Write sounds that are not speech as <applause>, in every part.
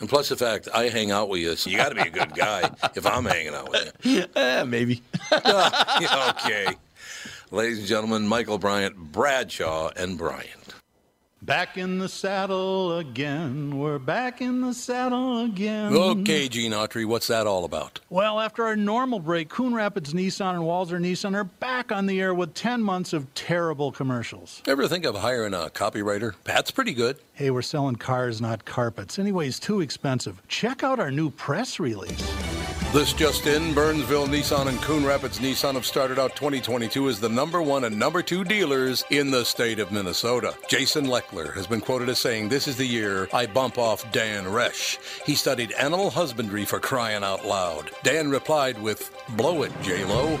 And plus the fact I hang out with you, so you got to be a good guy if I'm hanging out with you. <laughs> Eh, maybe. Yeah, <laughs> okay. Ladies and gentlemen, Michael Bryant, Bradshaw, and Bryant. Back in the saddle again. We're back in the saddle again. Okay, Gene Autry, what's that all about? Well, after our normal break, Coon Rapids Nissan and Walzer Nissan are back on the air with 10 months of terrible commercials. Ever think of hiring a copywriter? Pat's pretty good. Hey, we're selling cars, not carpets. Anyways, too expensive. Check out our new press release. This just in, Burnsville Nissan and Coon Rapids Nissan have started out 2022 as the number one and number two dealers in the state of Minnesota. Jason Leckler has been quoted as saying, This is the year I bump off Dan Resch. He studied animal husbandry for crying out loud. Dan replied with, Blow it, J-Lo.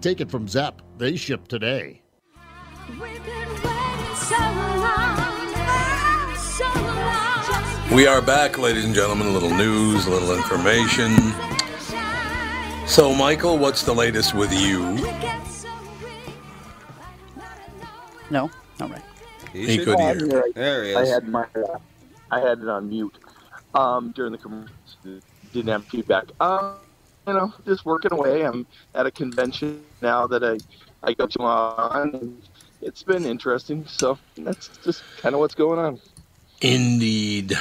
Take it from Zepp. They ship today. We've been waiting so long, so long. We are back, ladies and gentlemen. A little news, a little information. So, Michael, what's the latest with you? No? All right. He could hear. There he I had my, I had it on mute um, during the commercial. Didn't have feedback. Um, you know, just working away. I'm at a convention now that I, I go to on. And it's been interesting. So that's just kind of what's going on. Indeed.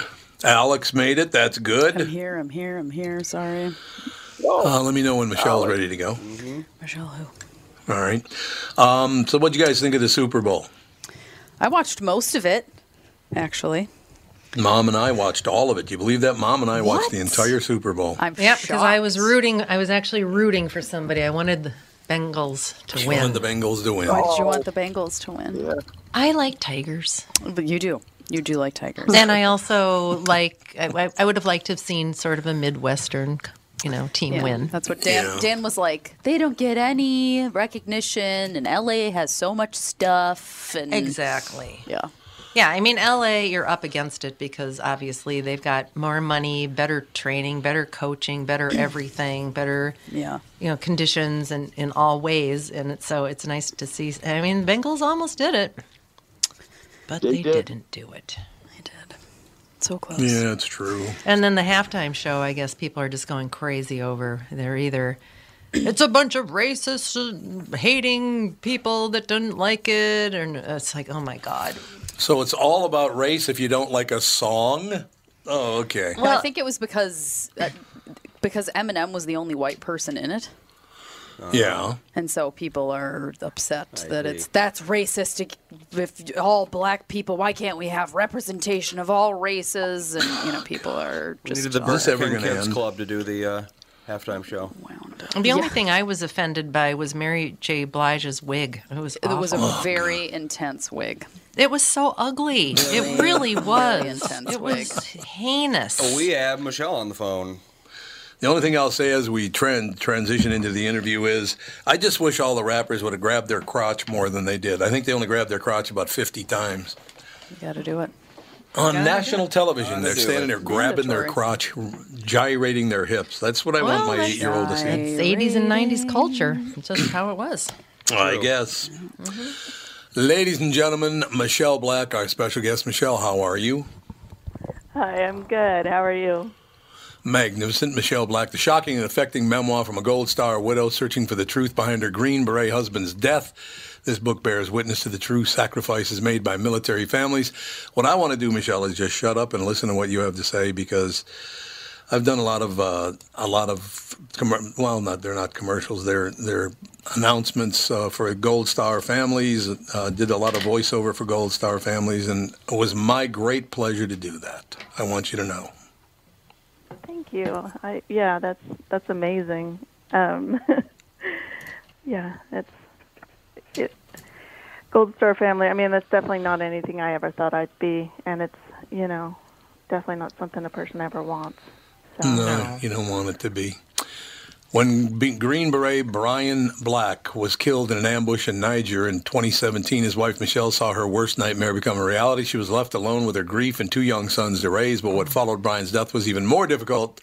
Alex made it. That's good. I'm here, I'm here, I'm here. Sorry. Uh, let me know when Michelle's ready to go. Michelle, who? All right. Um, so, what do you guys think of the Super Bowl? I watched most of it, actually. Mom and I watched all of it. Do you believe that? Mom and I watched What? the entire Super Bowl. I'm Yep, because I was rooting. I was actually rooting for somebody. I wanted the Bengals to She win. wanted the Bengals to win. Why oh. did you want the Bengals to win? I like Tigers, But you do. You do like Tigers. and I also like. I, I would have liked to have seen sort of a Midwestern, you know, team Yeah, win. That's what Dan Yeah. Dan was like. They don't get any recognition, and LA has so much stuff. And Exactly. Yeah. Yeah, I mean, LA, you're up against it because obviously they've got more money, better training, better coaching, better <clears throat> everything, better Yeah. you know conditions and in all ways, and it's, so it's nice to see. I mean, Bengals almost did it, but They they, did. didn't do it. I did. So close. Yeah, it's true. And then the halftime show, I guess people are just going crazy over. They're either it's a bunch of racist, uh, hating people that didn't like it, and it's like, oh my god. So, it's all about race if you don't like a song? Oh, okay. Well, I think it was because uh, because Eminem was the only white person in it, Yeah. and so people are upset that agree. it's that's racist. If all black people, why can't we have representation of all races? And you know, people are We just needed the all Is this ever Burger gonna Kids end? Club to do the uh, halftime show. wound up. The only Yeah. thing I was offended by was Mary J. Blige's wig. It was It was a awful. very intense wig. It was so ugly. It really was. intense it wig. was heinous. Oh, we have Michelle on the phone. The only thing I'll say as we trend transition into the interview is I just wish all the rappers would have grabbed their crotch more than they did. I think they only grabbed their crotch about 50 times. You got to do it. On national television, Gotta they're standing there grabbing their crotch, gyrating their hips. That's what I want my eight year old to see. It's 80s and 90s culture. It's just how it was. I guess. Mm-hmm. Ladies and gentlemen, Michelle Black, our special guest. Michelle, how are you? Hi, I'm good. How are you? Magnificent. Michelle Black, the shocking and affecting memoir from a Gold Star widow searching for the truth behind her Green Beret husband's death. This book bears witness to the true sacrifices made by military families. What I want to do, Michelle, is just shut up and listen to what you have to say because I've done a lot of uh, a lot of commer- well, not they're not commercials. They're they're announcements uh, for Gold Star families. Uh, did a lot of voiceover for Gold Star families, and it was my great pleasure to do that. I want you to know. Thank you. I yeah, that's that's amazing. Um, <laughs> yeah, it's it. Gold Star family. I mean, that's definitely not anything I ever thought I'd be, and it's you know definitely not something a person ever wants. So No, you don't want it to be. When Green Beret Brian Black was killed in an ambush in Niger in 2017, his wife Michelle saw her worst nightmare become a reality. She was left alone with her grief and two young sons to raise. But what followed Brian's death was even more difficult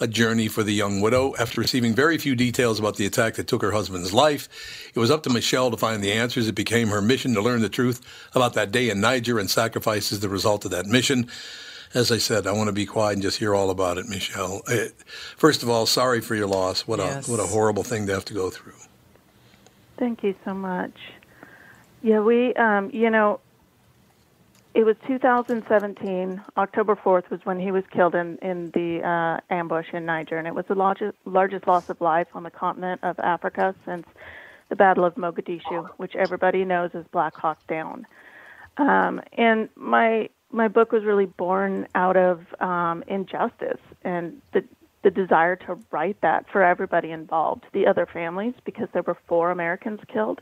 a journey for the young widow. After receiving very few details about the attack that took her husband's life, it was up to Michelle to find the answers. It became her mission to learn the truth about that day in Niger and sacrifice as the result of that mission. As I said, I want to be quiet and just hear all about it, Michelle. Eh, First of all, sorry for your loss. What Yes. a what a horrible thing to have to go through. Thank you so much. Yeah, we, um, you know, it was 2017. October 4th was when he was killed in in the uh, ambush in Niger, and it was the largest largest loss of life on the continent of Africa since the Battle of Mogadishu, which everybody knows as Black Hawk Down. Um, and my my book was really born out of um, injustice and the the desire to write that for everybody involved, the other families, because there were four Americans killed,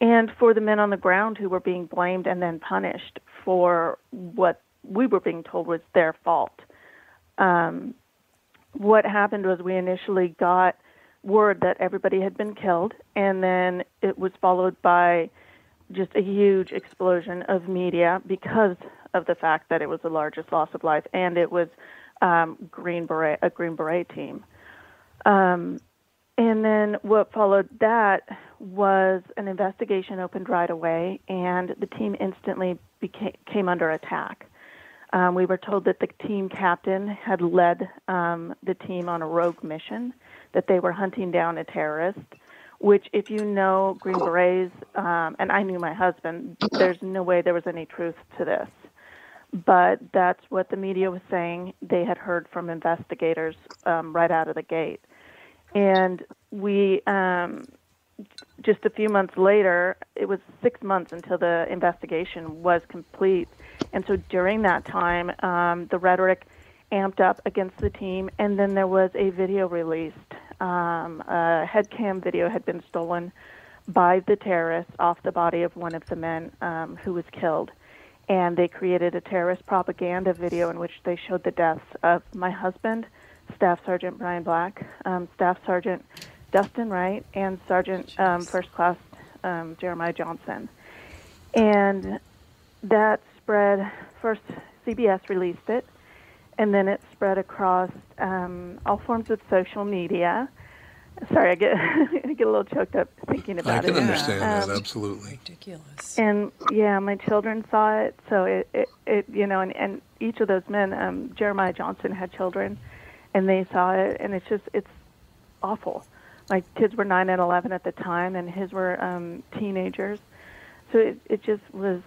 and for the men on the ground who were being blamed and then punished for what we were being told was their fault. Um, what happened was we initially got word that everybody had been killed, and then it was followed by just a huge explosion of media because of the fact that it was the largest loss of life and it was um, Green Beret, a Green Beret team. Um, and then what followed that was an investigation opened right away, and the team instantly became came under attack. Um, we were told that the team captain had led um, the team on a rogue mission, that they were hunting down a terrorist. Which, if you know Green Berets, um, and I knew my husband, there's no way there was any truth to this. But that's what the media was saying. They had heard from investigators um, right out of the gate. And we, um, just a few months later, it was six months until the investigation was complete. And so during that time, um, the rhetoric amped up against the team, and then there was a video released. Um, a head cam video had been stolen by the terrorists off the body of one of the men um, who was killed. And they created a terrorist propaganda video in which they showed the deaths of my husband, Staff Sergeant Brian Black, um, Staff Sergeant Dustin Wright, and Sergeant um, First Class um, Jeremiah Johnson. And that spread, first CBS released it, and then it spread across um, all forms of social media. Sorry, I get <laughs> I get a little choked up thinking about it. I about can it. understand that Um, absolutely. Ridiculous. and yeah, my children saw it. So it, it, it you know, and, and each of those men, um, Jeremiah Johnson had children, and they saw it, and it's just it's awful. My kids were nine and eleven at the time, and his were um, teenagers. So it, it just was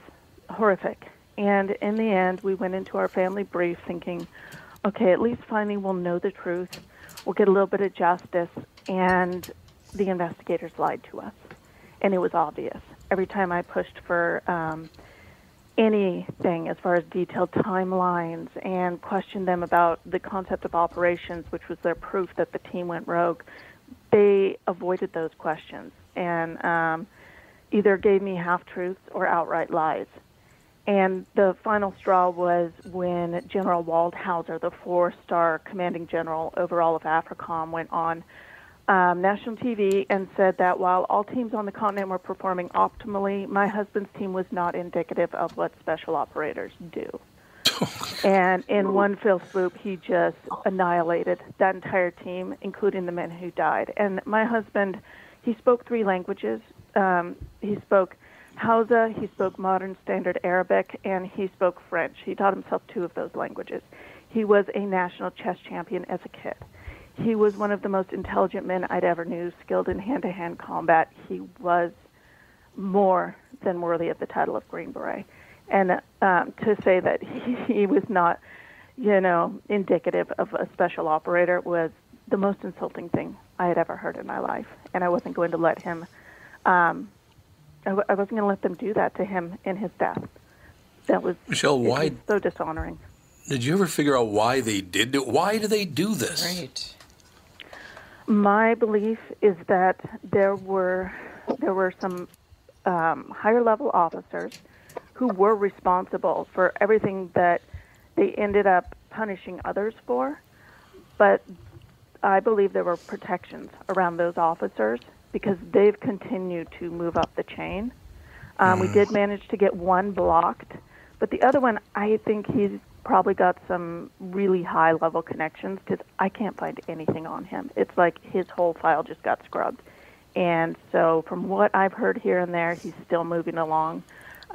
horrific. And in the end, we went into our family brief thinking, okay, at least finally we'll know the truth. We'll get a little bit of justice. And the investigators lied to us. And it was obvious. Every time I pushed for um, anything as far as detailed timelines and questioned them about the concept of operations, which was their proof that the team went rogue, they avoided those questions and um, either gave me half truths or outright lies. And the final straw was when General Waldhauser, the four star commanding general over all of AFRICOM, went on um, national TV and said that while all teams on the continent were performing optimally, my husband's team was not indicative of what special operators do. <laughs> and in one fell swoop, he just annihilated that entire team, including the men who died. And my husband, he spoke three languages. Um, he spoke Hausa, he spoke modern standard Arabic, and he spoke French. He taught himself two of those languages. He was a national chess champion as a kid. He was one of the most intelligent men I'd ever knew, skilled in hand-to-hand combat. He was more than worthy of the title of Green Beret. And um, to say that he, <laughs> he was not, you know, indicative of a special operator was the most insulting thing I had ever heard in my life. And I wasn't going to let him, um, I, w- I wasn't going to let them do that to him in his death. That was Michelle, why- was so dishonoring. Did you ever figure out why they did it? Why do they do this? Right. My belief is that there were there were some um, higher level officers who were responsible for everything that they ended up punishing others for, but I believe there were protections around those officers because they've continued to move up the chain. Um, We did manage to get one blocked, but the other one, I think he's probably got some really high level connections because I can't find anything on him. It's like his whole file just got scrubbed. And so, from what I've heard here and there, he's still moving along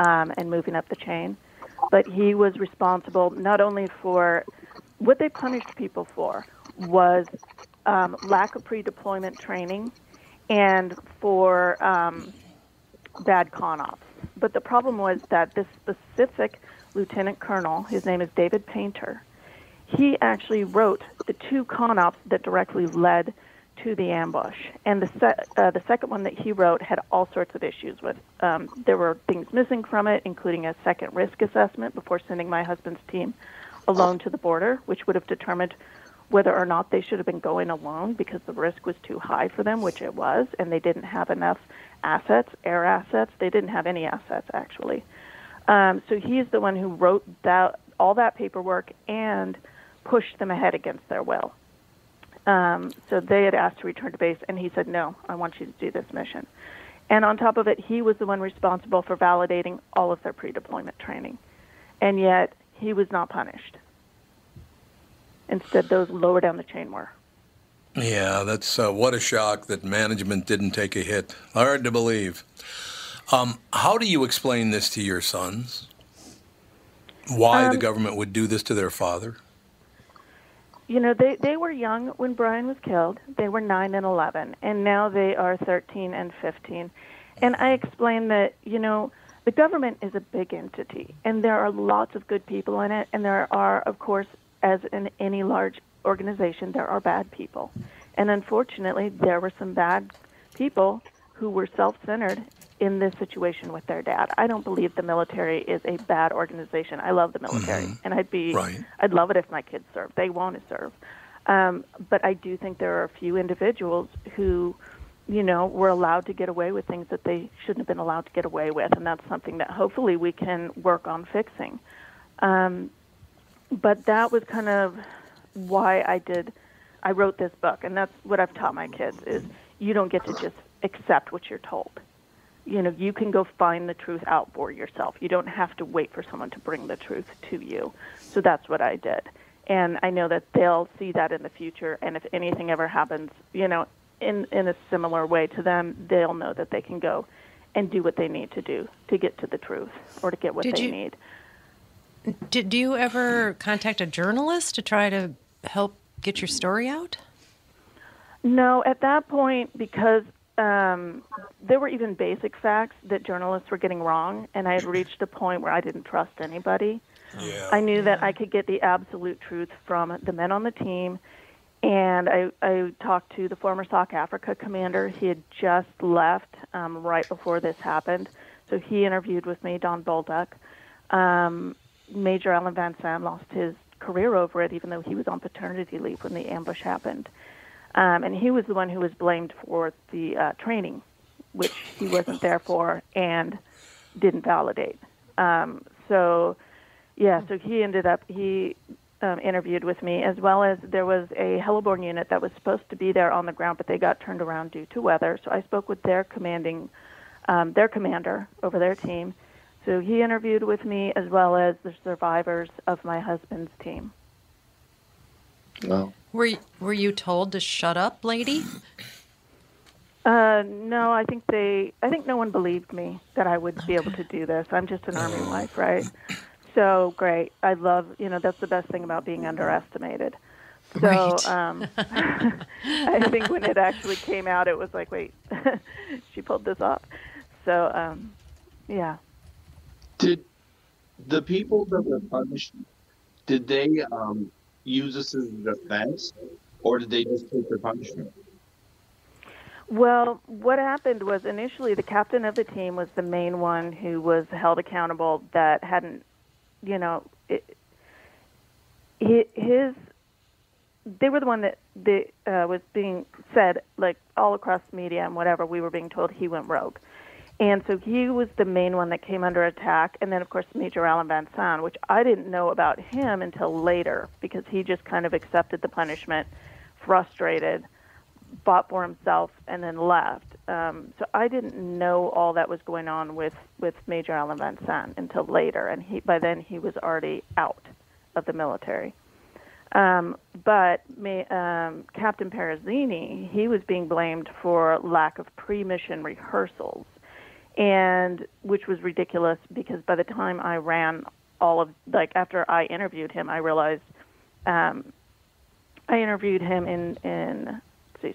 um, and moving up the chain. But he was responsible not only for what they punished people for was um, lack of pre-deployment training and for um, bad con ops. But the problem was that this specific lieutenant colonel, his name is David Painter, he actually wrote the two con ops that directly led to the ambush. And the se- uh, the second one that he wrote had all sorts of issues with. Um, there were things missing from it, including a second risk assessment before sending my husband's team alone to the border, which would have determined whether or not they should have been going alone because the risk was too high for them, which it was, and they didn't have enough assets, air assets. They didn't have any assets actually. Um, so he's the one who wrote that all that paperwork and pushed them ahead against their will. Um, so they had asked to return to base, and he said, "No, I want you to do this mission." And on top of it, he was the one responsible for validating all of their pre-deployment training, and yet he was not punished. Instead, those lower down the chain were. Yeah, that's uh, what a shock that management didn't take a hit. Hard to believe. Um, how do you explain this to your sons? Why the Um, government would do this to their father? You know, they they were young when Brian was killed. They were 9 and 11, and now they are 13 and 15. And I explained that, you know, the government is a big entity, and there are lots of good people in it, and there are, of course, as in any large organization, there are bad people. And unfortunately, there were some bad people who were self-centered in this situation with their dad. I don't believe the military is a bad organization. I love the military, and I'd be Right. I'd love it if my kids served. They want to serve. Um, but I do think there are a few individuals who, you know, were allowed to get away with things that they shouldn't have been allowed to get away with, and that's something that hopefully we can work on fixing. Um, but that was kind of why I did. I wrote this book, and that's what I've taught my kids: is you don't get to just accept what you're told. You know, you can go find the truth out for yourself. You don't have to wait for someone to bring the truth to you. So that's what I did. And I know that they'll see that in the future. And if anything ever happens, you know, in, in a similar way to them, they'll know that they can go and do what they need to do to get to the truth or to get what Did they you- need. Did do you ever contact a journalist to try to help get your story out? No, at that point, because um, there were even basic facts that journalists were getting wrong, and I had reached a point where I didn't trust anybody. Yeah. I knew that I could get the absolute truth from the men on the team, and I, I talked to the former SOCAFRICA commander. He had just left um, right before this happened, so he interviewed with me, Don Bolduc. Um, Major Alan Van Saun lost his career over it, even though he was on paternity leave when the ambush happened. Um, and he was the one who was blamed for the uh, training, which he wasn't there for and didn't validate. Um, so, yeah, so he ended up, he um, interviewed with me, as well as there was a heliborne unit that was supposed to be there on the ground, but they got turned around due to weather. So I spoke with their commanding, um, their commander over their team. So he interviewed with me, as well as the survivors of my husband's team. Wow. Were you, were you told to shut up, lady? Uh, no, I think they. I think no one believed me that I would be able to do this. I'm just an army wife, right? So great. I love. You know, that's the best thing about being underestimated. So Right. um, <laughs> I think when it actually came out, it was like, wait, <laughs> she pulled this off. So um, yeah. Did the people that were punished, did they um, use this as a defense, or did they just take their punishment? Well, what happened was initially the captain of the team was the main one who was held accountable that hadn't, you know, it, his. They were the one that the, uh, was being said like all across media and whatever. We were being told he went rogue, and so he was the main one that came under attack. And then of course Major Alan Van Saun, which I didn't know about him until later because he just kind of accepted the punishment, frustrated fought for himself and then left. Um, so I didn't know all that was going on with, with Major Alan Van Saun until later, and he by then he was already out of the military. Um, but um, Captain Perozeni, he was being blamed for lack of pre-mission rehearsals, and which was ridiculous because by the time I ran all of like after I interviewed him, I realized um, I interviewed him in in see,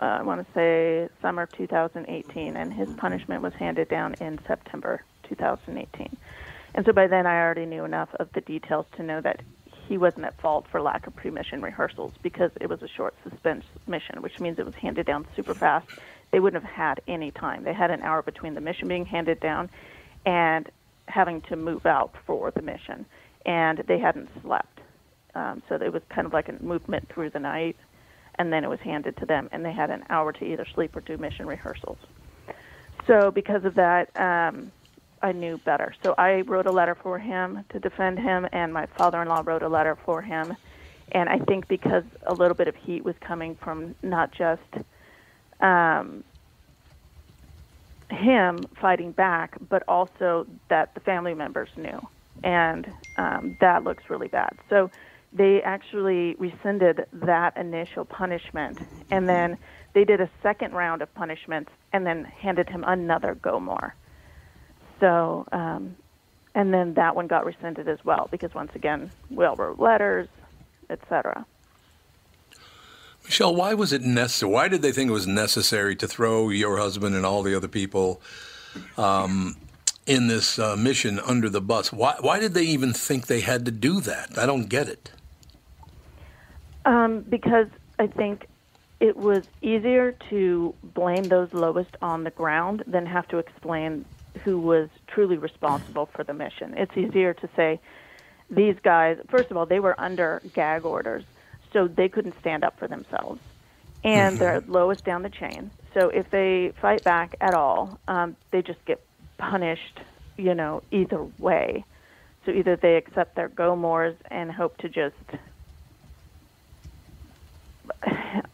uh, I want to say summer 2018, and his punishment was handed down in September 2018. And so by then, I already knew enough of the details to know that he wasn't at fault for lack of pre-mission rehearsals because it was a short suspense mission, which means it was handed down super fast. They wouldn't have had any time. They had an hour between the mission being handed down and having to move out for the mission, and they hadn't slept. Um, so it was kind of like a movement through the night, and then it was handed to them, and they had an hour to either sleep or do mission rehearsals. So because of that, um, I knew better. So I wrote a letter for him to defend him, and my father-in-law wrote a letter for him. And I think because a little bit of heat was coming from not just um, him fighting back, but also that the family members knew, and um, that looks really bad. So they actually rescinded that initial punishment, and then they did a second round of punishments, and then handed him another GOMOR. So, um, and then that one got rescinded as well because once again, wrote letters, etc. Michelle, why was it necessary? Why did they think it was necessary to throw your husband and all the other people um, in this uh, mission under the bus? Why, why did they even think they had to do that? I don't get it. Um, because I think it was easier to blame those lowest on the ground than have to explain who was truly responsible for the mission. It's easier to say these guys, first of all, they were under gag orders, so they couldn't stand up for themselves. And they're lowest down the chain. So if they fight back at all, um, they just get punished, you know, either way. So either they accept their GOMORs and hope to just <sighs>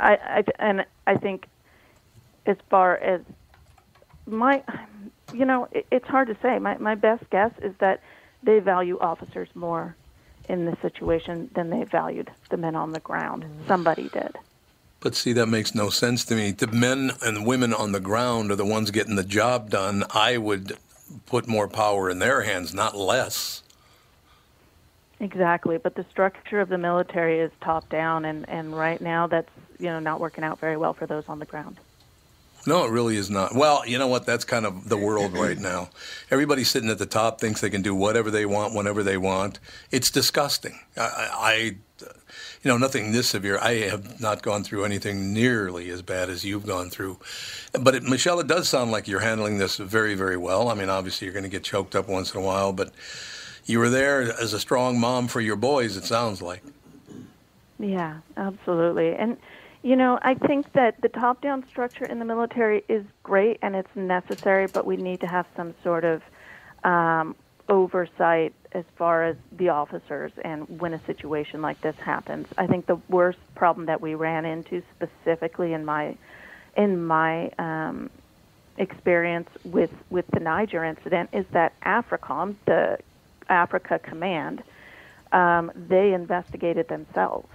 I, I and I think as far as my you know it, it's hard to say my my best guess is that they value officers more in this situation than they valued the men on the ground somebody did But see, that makes no sense to me. The men and women on the ground are the ones getting the job done. I would put more power in their hands, not less. exactly but the structure of the military is top down and and right now that's you know not working out very well for those on the ground No, it really is not. Well, you know what? That's kind of the world right <clears throat> now. Everybody sitting at the top thinks they can do whatever they want, whenever they want. It's disgusting. I, I you know, nothing this severe. I have not gone through anything nearly as bad as you've gone through. But it, Michelle, it does sound like you're handling this very, very well. I mean, obviously you're going to get choked up once in a while, but you were there as a strong mom for your boys. It sounds like. Yeah, absolutely. And you know, I think that the top-down structure in the military is great and it's necessary, but we need to have some sort of um, oversight as far as the officers and when a situation like this happens. I think the worst problem that we ran into specifically in my in my um, experience with with the Niger incident is that AFRICOM, the Africa Command, um, they investigated themselves.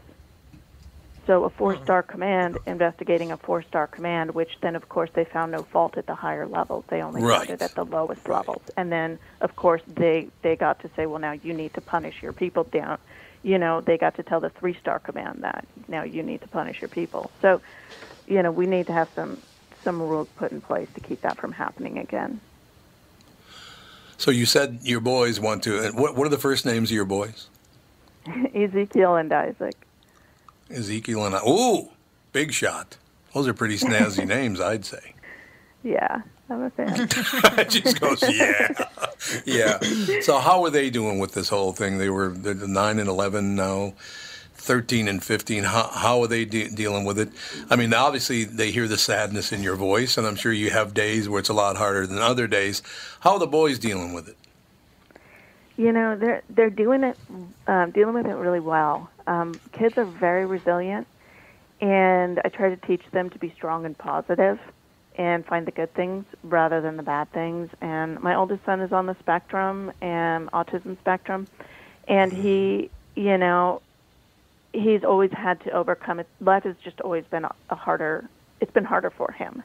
So a four-star mm-hmm. command investigating a four-star command, which then of course they found no fault at the higher levels. They only Right. found it at the lowest levels. And then of course they they got to say, well now you need to punish your people down. You know, they got to tell the three-star command that now you need to punish your people. So, you know, we need to have some some rules put in place to keep that from happening again. So you said your boys want to. And what, what are the first names of your boys? <laughs> Ezekiel and Isaac. Ezekiel and I. Ooh, big shot. Those are pretty snazzy <laughs> names, I'd say. Yeah, I'm a fan. <laughs> just goes, yeah, yeah. So how are they doing with this whole thing? They were they're nine and eleven now, thirteen and fifteen. How how are they de- dealing with it? I mean, obviously they hear the sadness in your voice, and I'm sure you have days where it's a lot harder than other days. How are the boys dealing with it? You know, they're they're doing it, um, dealing with it really well. Um, kids are very resilient, and I try to teach them to be strong and positive, and find the good things rather than the bad things. And my oldest son is on the spectrum and autism spectrum, and he, you know, he's always had to overcome it. Life has just always been a, a harder. It's been harder for him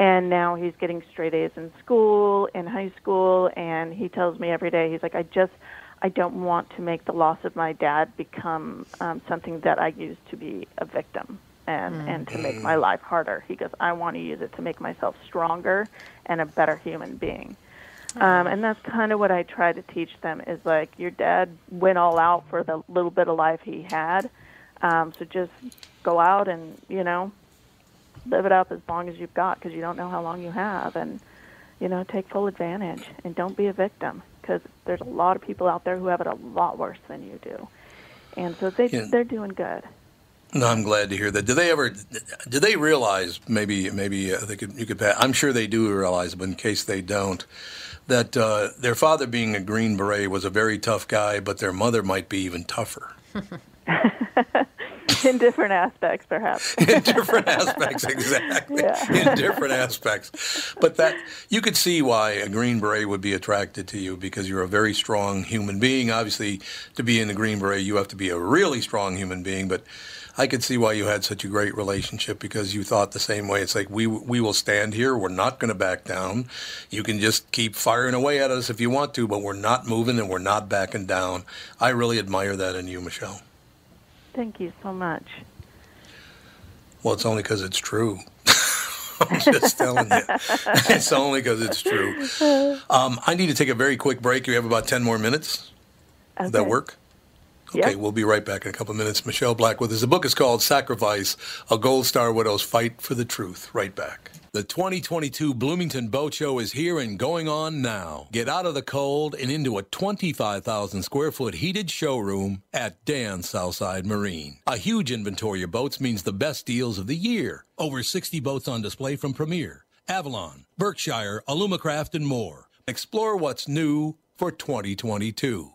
and now he's getting straight A's in school, in high school, and he tells me every day, he's like, I just, I don't want to make the loss of my dad become um, something that I use to be a victim and and to make my life harder. He goes, I want to use it to make myself stronger and a better human being. Um, and that's kind of what I try to teach them is like your dad went all out for the little bit of life he had. Um, so just go out and you know live it up as long as you've got because you don't know how long you have and you know take full advantage and don't be a victim because there's a lot of people out there who have it a lot worse than you do and so they Yeah. they're doing good No, I'm glad to hear that. Do they ever? Do they realize? Maybe, maybe uh, they could. You could. pa- I'm sure they do realize, but in case they don't, that uh, their father, being a Green Beret, was a very tough guy, but their mother might be even tougher. <laughs> <laughs> in different aspects perhaps <laughs> in different aspects, exactly. Yeah. In different aspects. But that you could see why a Green Beret would be attracted to you because you're a very strong human being. Obviously, to be in the Green Beret, you have to be a really strong human being. But I could see why you had such a great relationship because you thought the same way. It's like we we will stand here. We're not going to back down. You can just keep firing away at us if you want to, but we're not moving and we're not backing down. I really admire that in you, Michelle. Thank you so much Well, it's only because it's true. <laughs> I'm just telling you. <laughs> It's only because it's true. Um, I need to take a very quick break. You have about 10 more minutes. Does that Okay. work? Yep. Okay, we'll be right back in a couple of minutes. Michelle Black with us. The book is called Sacrifice A Gold Star Widow's Fight for the Truth. Right back. The 2022 Bloomington Boat Show is here and going on now. Get out of the cold and into a 25,000 square foot heated showroom at Dan Southside Marine. A huge inventory of boats means the best deals of the year. Over 60 boats on display from Premier, Avalon, Berkshire, Alumacraft, and more. Explore what's new for 2022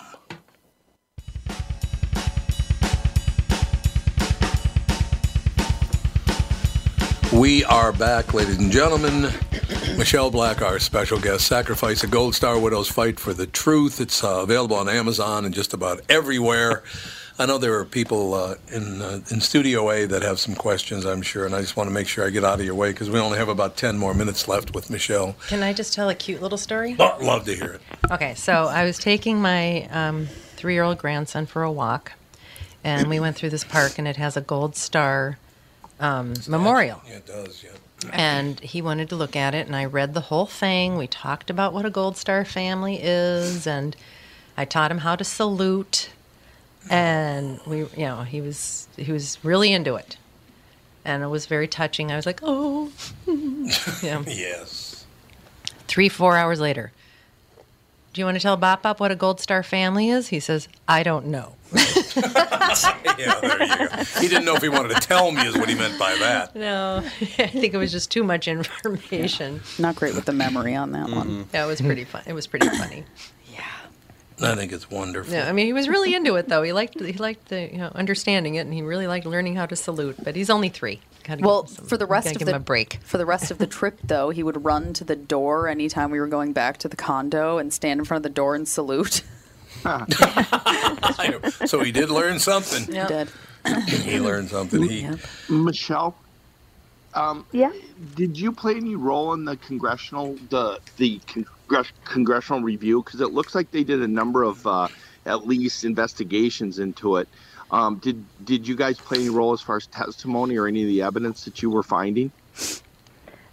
We are back, ladies and gentlemen. Michelle Black, our special guest, Sacrifice a Gold Star Widow's Fight for the Truth. It's uh, available on Amazon and just about everywhere. I know there are people uh, in uh, in Studio A that have some questions, I'm sure, and I just want to make sure I get out of your way because we only have about 10 more minutes left with Michelle. Can I just tell a cute little story? Oh, love to hear it. Okay, so I was taking my um, three year old grandson for a walk, and we went through this park, and it has a gold star um, memorial. Yeah, it does, yeah. And he wanted to look at it, and I read the whole thing. We talked about what a Gold Star family is, and I taught him how to salute. And we, you know, he was he was really into it, and it was very touching. I was like, oh, <laughs> yeah. Yes. Three four hours later, do you want to tell Bop Bop what a Gold Star family is? He says, I don't know. <laughs> <laughs> yeah, there you go. He didn't know if he wanted to tell me, is what he meant by that. No, <laughs> I think it was just too much information. Not great with the memory on that one. Mm-hmm. That was pretty fun. It was pretty funny. <coughs> Yeah. I think it's wonderful. Yeah, I mean, he was really into it though. He liked he liked the you know understanding it, and he really liked learning how to salute. But he's only three. Gotta Well, some- for the rest of the break. for the rest of the trip, <laughs> though, he would run to the door anytime we were going back to the condo and stand in front of the door and salute. <laughs> so he did learn something. He did. He learned something. He, Michelle, um, yeah. Did you play any role in the congressional the the congress, congressional review? Because it looks like they did a number of uh, at least investigations into it. Um, did did you guys play any role as far as testimony or any of the evidence that you were finding?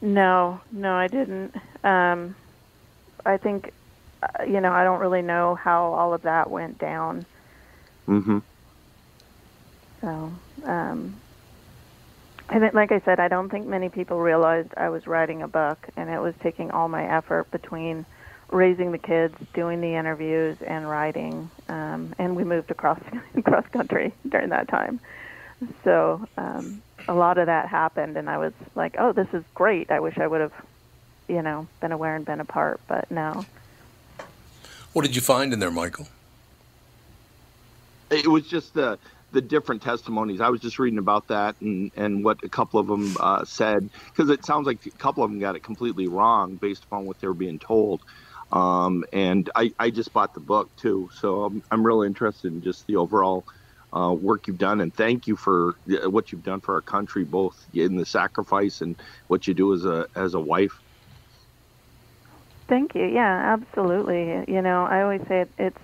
No, no, I didn't. Um, I think, you know, I don't really know how all of that went down. Mm-hmm. So, um, I think, like I said, I don't think many people realized I was writing a book, and it was taking all my effort between raising the kids, doing the interviews, and writing. Um, and we moved across <laughs> cross country during that time, so um, a lot of that happened, and I was like, "Oh, this is great! I wish I would have, you know, been aware and been a part." But no. What did you find in there, Michael? It was just the the different testimonies. I was just reading about that and and what a couple of them uh, said because it sounds like a couple of them got it completely wrong based upon what they were being told. Um, and I, I just bought the book too, so I'm, I'm really interested in just the overall uh, work you've done, and thank you for uh, what you've done for our country, both in the sacrifice and what you do as a as a wife. Thank you. Yeah, absolutely. You know, I always say it, it's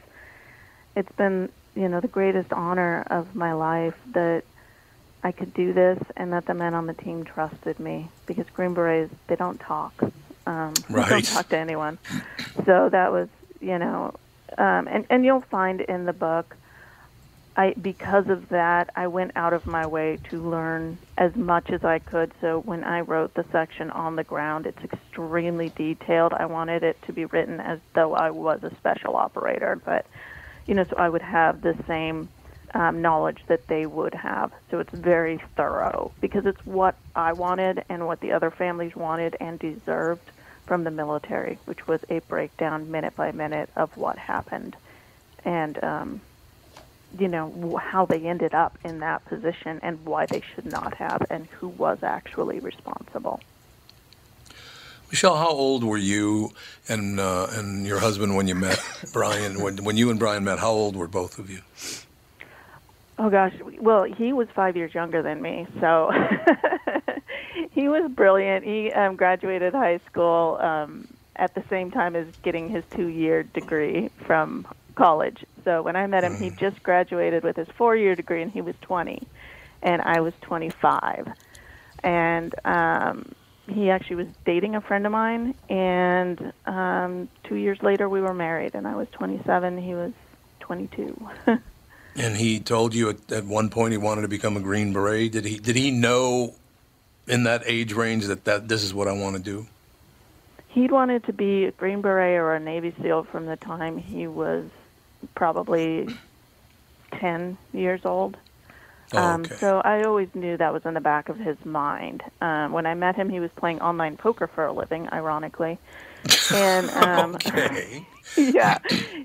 it's been you know the greatest honor of my life that I could do this and that the men on the team trusted me because Green Berets they don't talk. Um, They don't talk to anyone. So that was you know, um, and and you'll find in the book I because of that, I went out of my way to learn as much as I could. So when I wrote the section on the ground, it's extremely detailed. I wanted it to be written as though I was a special operator, but you know, so I would have the same um, knowledge that they would have. So it's very thorough because it's what I wanted and what the other families wanted and deserved from the military, which was a breakdown minute by minute of what happened. And um, you know how they ended up in that position and why they should not have and who was actually responsible. Michelle, how old were you and uh, and your husband when you met <laughs> Brian? When when you and Brian met, how old were both of you? Oh gosh, well he was five years younger than me, so <laughs> he was brilliant. He um, graduated high school um, at the same time as getting his two-year degree from college. So when I met him, he just graduated with his four-year degree, and he was 20, and I was 25, and um, he actually was dating a friend of mine, and um, two years later we were married, and I was 27, he was 22. <laughs> And he told you at, at one point he wanted to become a Green Beret. Did he did he know in that age range that, that this is what I want to do? He'd wanted to be a Green Beret or a Navy SEAL from the time he was probably 10 years old. Oh, Um, so I always knew that was in the back of his mind. Um, when I met him, he was playing online poker for a living, ironically. And <laughs> um, Okay. <laughs> yeah,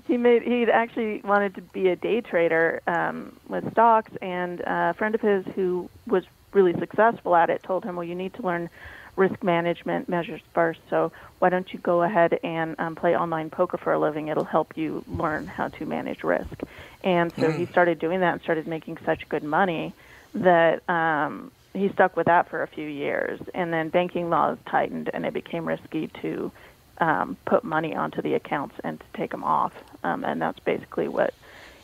he made he'd actually wanted to be a day trader um, with stocks, and uh, a friend of his who was really successful at it told him, "Well, you need to learn risk management measures first. So why don't you go ahead and um, play online poker for a living? It'll help you learn how to manage risk." And so he Mm. started doing that and started making such good money that um, he stuck with that for a few years. And then banking laws tightened, and it became risky to um, put money onto the accounts and to take them off. Um, and that's basically what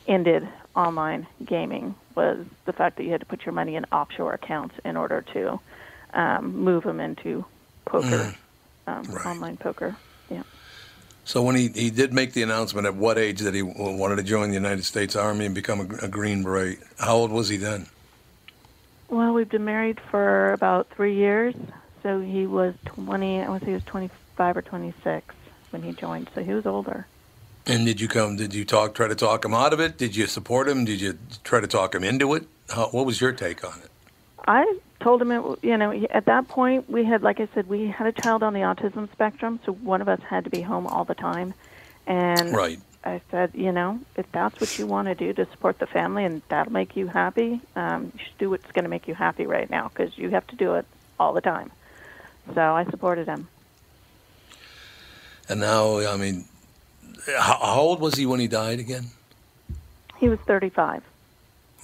ended online gaming was the fact that you had to put your money in offshore accounts in order to um, move them into poker, um, online poker. Yeah. So when he, he did make the announcement at what age that he wanted to join the United States Army and become a, a Green Beret, how old was he then? Well, we've been married for about three years. So he was 20, I want to say he was 25 or 26 when he joined. So he was older. And did you come? Did you talk? Try to talk him out of it? Did you support him? Did you try to talk him into it? How, what was your take on it? I told him it. You know, he- at that point we had, like I said, we had a child on the autism spectrum, so one of us had to be home all the time. And Right. I said, you know, if that's what you want to do to support the family and that'll make you happy, um, you should do what's going to make you happy right now because you have to do it all the time. So I supported him. And now, I mean, how, how old was he when he died again? He was 35.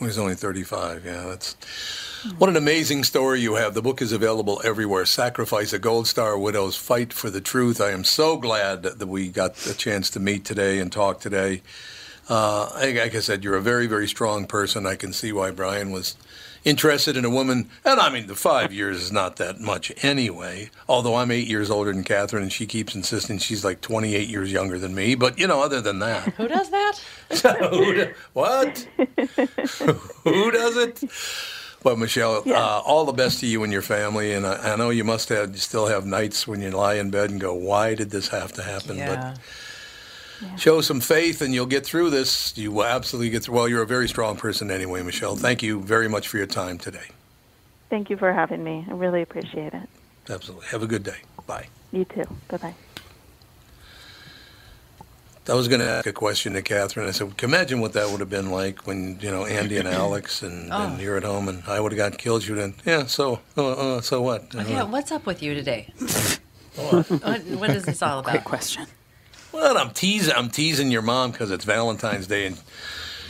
He was only 35. Yeah, that's what an amazing story you have. The book is available everywhere. Sacrifice a Gold Star Widow's Fight for the Truth. I am so glad that we got a chance to meet today and talk today. Uh, like I said, you're a very, very strong person. I can see why Brian was interested in a woman. And I mean, the five years is not that much anyway. Although I'm eight years older than Catherine, and she keeps insisting she's like 28 years younger than me. But you know, other than that, Who does that? Who <laughs> do- what? <laughs> Who does it? Well, Michelle, uh, all the best to you and your family. And I, I know you must have you still have nights when you lie in bed and go, "Why did this have to happen?" Yeah. But show some faith, and you'll get through this. You will absolutely get through. Well, you're a very strong person anyway, Michelle. Thank you very much for your time today. Thank you for having me. I really appreciate it. Absolutely. Have a good day. Bye. You too. Bye bye. I was going to ask a question to Catherine. I said, "Can you imagine what that would have been like when you know Andy and <clears throat> Alex and, Oh. and you're at home and I would have got killed. You'd have, yeah. So, uh, uh, so what? Yeah, what's up with you today? <laughs> what, what is this all about? Great question. Well, I'm teasing. I'm teasing your mom because it's Valentine's Day, and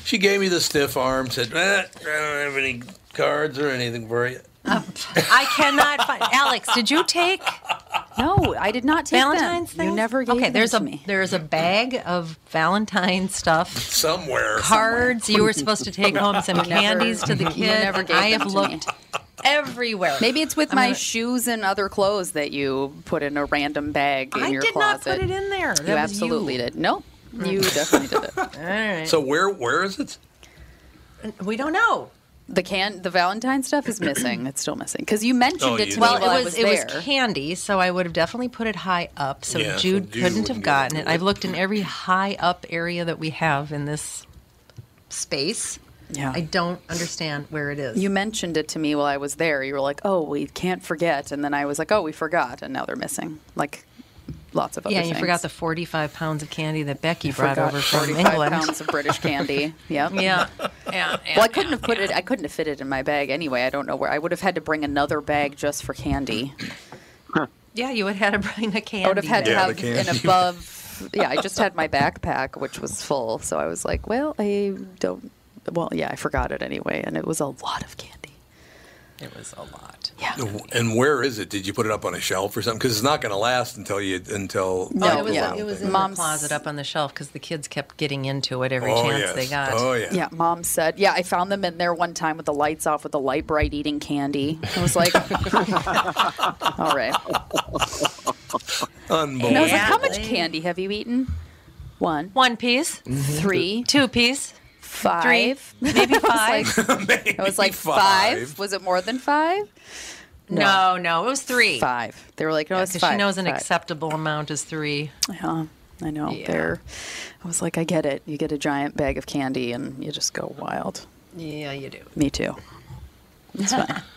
she gave me the stiff arm. Said, eh, "I don't have any cards or anything for you." I cannot find. Alex, did you take? No, I did not take them. Valentine's thing? You never gave me. Okay, them there's to a me. there's a bag of Valentine's stuff. Somewhere. Cards. You were supposed to take home some candies to the you kid. never gave I them have to me. looked everywhere. Maybe it's with I'm my gonna- shoes and other clothes that you put in a random bag in I your did not closet. put it in there. You That was absolutely you. did. No, you hmm. definitely did it. <laughs> All right. So where where is it? We don't know. The can, the Valentine stuff is missing. It's still missing because you mentioned Oh, it you to Well, me while it I was was it there. was candy, so I would have definitely put it high up. So Yeah, so Jude Jude couldn't wouldn't have get gotten into it. it. I've looked in every high up area that we have in this space. Yeah. I don't understand where it is. You mentioned it to me while I was there. You were like, "Oh, we can't forget," and then I was like, "Oh, we forgot," and now they're missing. Like lots of other yeah, you things. forgot the 45 pounds of candy that Becky I brought over from 45 England. pounds of British candy. <laughs> Yep. Yeah, yeah, yeah. Well, I couldn't have put it. I couldn't have fit it in my bag anyway. I don't know where. I would have had to bring another bag just for candy. Yeah, you would have had to bring a candy. I would have had to have the an above. <laughs> Yeah, I just had my backpack, which was full. So I was like, well, I don't. Well, yeah, I forgot it anyway, and it was a lot of candy. It was a lot. Yeah. And where is it? Did you put it up on a shelf or something? Because it's not going to last until you until. Oh, No, it was, yeah. it was in Mom's- the closet up on the shelf because the kids kept getting into it every oh chance yes. they got. Oh yeah. Yeah, mom said, yeah, I found them in there one time with the lights off with the Lite-Brite eating candy. I was like, <laughs> all right. Unbelievable. And I was like, how much candy have you eaten? One, One piece, three, two piece, five, three, <laughs> maybe I was five. <laughs> like, I was like five. Was it more than five? no, no, it was three. Five. They were like, no, it's five. she knows an five. acceptable amount is three. Yeah, I know. Yeah. They're. I was like, I get it. You get a giant bag of candy and you just go wild. Yeah, you do. Me too. It's fine. <laughs>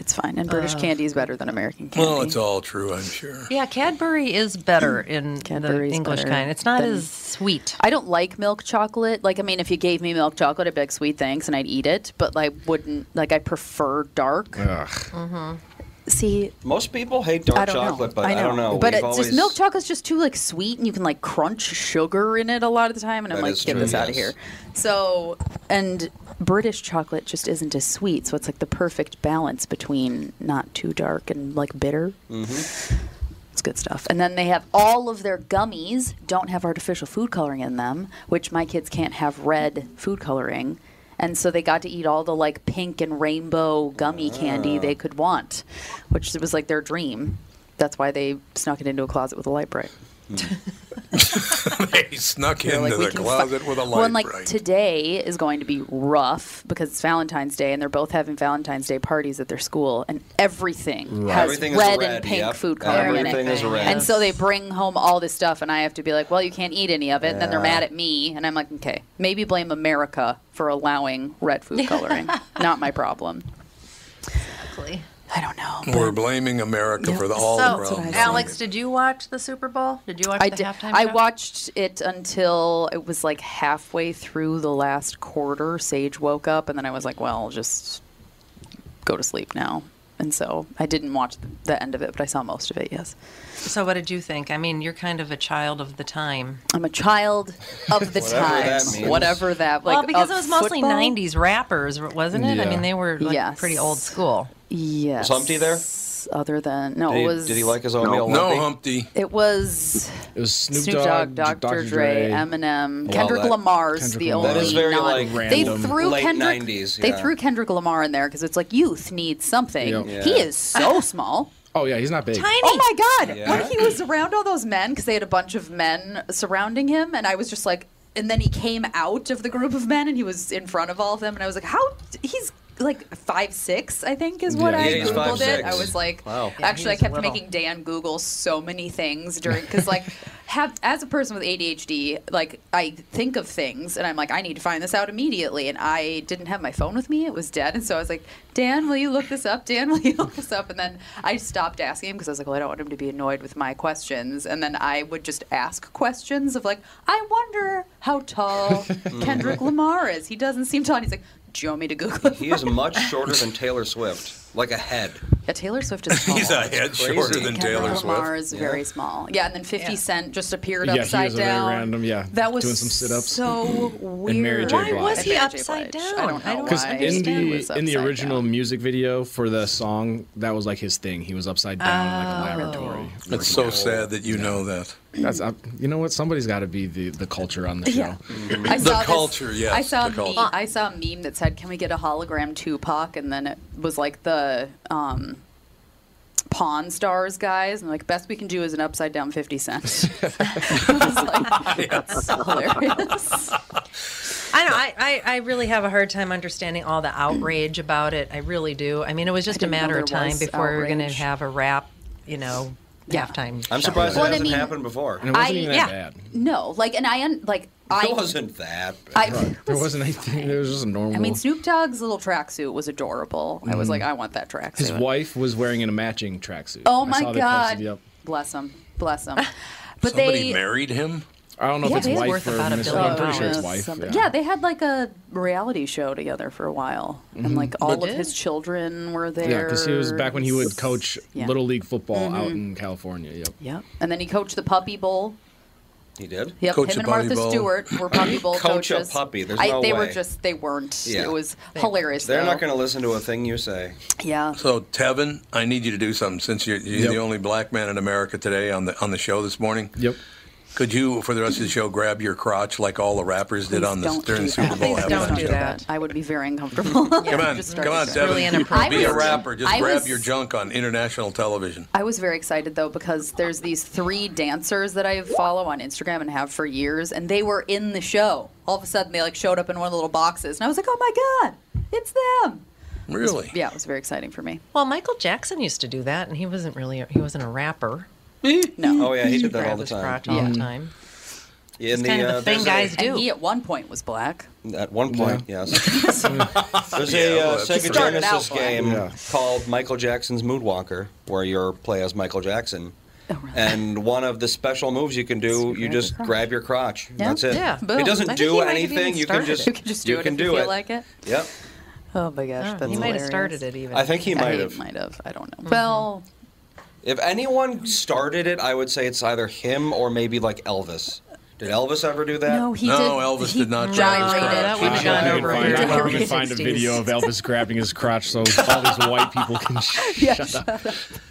It's fine. And British Uh, candy is better than American candy. Well, it's all true, I'm sure. Yeah, Cadbury is better <clears throat> in Cadbury's the English kind. It's not than- as sweet. I don't like milk chocolate. Like, I mean, if you gave me milk chocolate, I'd be like, sweet, thanks, and I'd eat it. But I wouldn't, like, I prefer dark. Ugh. See, Most people hate dark chocolate, know. but I, don't know. But We've it's always, just milk chocolate's just too, like, sweet, and you can, like, crunch sugar in it a lot of the time. And I'm That like, get true, this out of here. So, and British chocolate just isn't as sweet. So it's like the perfect balance between not too dark and, like, bitter. Mm-hmm. It's good stuff. And then they have all of their gummies don't have artificial food coloring in them, which my kids can't have red food coloring. And so they got to eat all the like pink and rainbow gummy candy they could want, which was like their dream. That's why they snuck it into a closet with a Lite-Brite. Hmm. <laughs> they snuck They're into like, "We the can closet fi-" with a light Well, and like bright. today is going to be rough because it's Valentine's Day, and they're both having Valentine's Day parties at their school, and everything Right. has Everything is red, red, and pink yep. food coloring in it. Red. And so they bring home all this stuff, and I have to be like, "Well, you can't eat any of it." And then they're mad at me, and I'm like, "Okay, maybe blame America for allowing red food coloring. <laughs> Not my problem." Exactly. I don't know. We're blaming America for the, all the So, problems. Alex, did you watch the Super Bowl? Did you watch I the did. halftime I show? watched it until it was like halfway through the last quarter. Sage woke up, and then I was like, "Well, I'll just go to sleep now." And so I didn't watch the, the end of it, but I saw most of it. Yes, So, what did you think? I mean, you're kind of a child of the time. I'm a child of the <laughs> Whatever that times, means. whatever that. Like well, because it was mostly football? '90s rappers, wasn't it? I mean, they were like Yes. pretty old school. Yes. Was Humpty there? Other than no, Did it he, was. did he like his oatmeal? No, lumpy? Humpty. It was It was Snoop, Snoop Dogg, Dogg, Dr. Dre, Dre, Eminem, Kendrick that- Lamar's Kendrick the Lamar. only. That is very, non- like, they random. threw Late Kendrick. 90s, They yeah. threw Kendrick Lamar in there because it's like youth needs something. Yep. Yeah. He is so uh, small. Oh yeah, he's not big. Tiny. Oh my god! Yeah. When he was around all those men, because they had a bunch of men surrounding him, and I was just like, and then he came out of the group of men, and he was in front of all of them, and I was like, how? He's like five six, I think, is what Yeah, I yeah, he's googled it. 5'6". I was like, Wow. Yeah, actually, I kept little. making Dan Google so many things during because like, <laughs> have as a person with ADHD, like I think of things, and I'm like, I need to find this out immediately, and I didn't have my phone with me; it was dead, and so I was like, Dan, will you look this up? Dan, <laughs> will you look this up? And then I stopped asking him because I was like, well, I don't want him to be annoyed with my questions, and then I would just ask questions of like, I wonder how tall <laughs> Kendrick Lamar is. He doesn't seem tall. And he's like, do you want me to Google? He is much shorter than <laughs> Taylor Swift, like a head. Yeah, Taylor Swift is <laughs> tall. He's a head Crazy. shorter than Kendrick Taylor Lamar Swift. is very small. Yeah, and then 50 Yeah. Cent just appeared Yeah, he upside was a very down. random, yeah, That was doing some sit-ups. So weird. Mary J. Why was he upside down? I don't know Because in the in the original down. music video for the song, that was like his thing. He was upside down in like a laboratory. It's so sad that you know that. That's uh, you know what? Somebody's got to be the, the culture on the show. Yeah. I The saw this- culture, yes, I saw the a culture. meme. I saw a meme that said, "Can we get a hologram Tupac?" And then it was like the um, Pawn Stars guys, and like best we can do is an upside down Fifty Cent. <laughs> I like, that's <laughs> hilarious. I know. I, I, I really have a hard time understanding all the outrage about it. I really do. I mean, it was just a matter of time before we were going to have a rap, you know, halftime. I'm show. surprised Well, it I hasn't mean, happened before. And it wasn't I- even yeah. that bad. No, like, and I un- like I it wasn't that. I, There wasn't anything. It was just a normal. I mean, Snoop Dogg's little tracksuit was adorable. I was Mhm. like, I want that tracksuit. his wife was wearing a matching tracksuit. Oh I my saw god! posted, yep. Bless him, bless him. <laughs> But Somebody they married him. I don't know Yeah, if it's they- wife Worth or about a Miss- billion I'm pretty sure it's dollars. wife. Yeah. Yeah, they had like a reality show together for a while, and Mhm. like all But- of his children were there. Yeah, because he was back when he would coach Yeah. little league football out Mhm. in California. Yep. Yep. And then he coached the Puppy Bowl. He did. Yep, Coach him and Martha Bowl. Stewart were <coughs> Puppy Bowl Coach a coaches. puppy, there's I, no they were just they weren't. Yeah. It was hilarious. They're though. not going to listen to a thing you say. Yeah. So Tevin, I need you to do something since you're, you're Yep. the only black man in America today on the on the show this morning. Yep. Could you, for the rest of the show, grab your crotch like all the rappers did Please on the don't during do the Super that. Bowl Please halftime don't do show? that. I would be very uncomfortable. <laughs> Yeah, Come on, Just come on, started Tevin. there. really Be inappropriate. a I was- rapper. Just I grab was- your junk on international television. I was very excited though because there's these three dancers that I follow on Instagram and have for years, and they were in the show. All of a sudden, they like showed up in one of the little boxes, and I was like, "Oh my god, it's them!" Really? Yeah, it was very exciting for me. Well, Michael Jackson used to do that, and he wasn't really he wasn't a rapper. No. Oh yeah, he did that all Grab the time. crotch all the time. In It's kind of the thing guys a- do. He at one point was black. At one point, yes. <laughs> <laughs> There's Yeah, a well, uh, Sega true. Started out Genesis game Yeah. called Michael Jackson's Moonwalker, where you play as Michael Jackson. Oh, really? And one of the special moves you can do, you just grab your crotch. Yeah. That's it. Yeah, boom. It doesn't do he might have anything. You can started just it. You can just do you it can if do you feel it. like it. Yep. Oh my gosh, Oh, that's he might have started it even. I think he might have. might have. I don't know. Mm-hmm. Well, If anyone started it, I would say it's either him or maybe like Elvis. Did Elvis ever do that? no, he No, did. Elvis he did not grab his crotch. That would've I gone can over find, here. I can Gyrated. find a video of Elvis grabbing his crotch so all these white people can <laughs> sh- Yeah, shut up.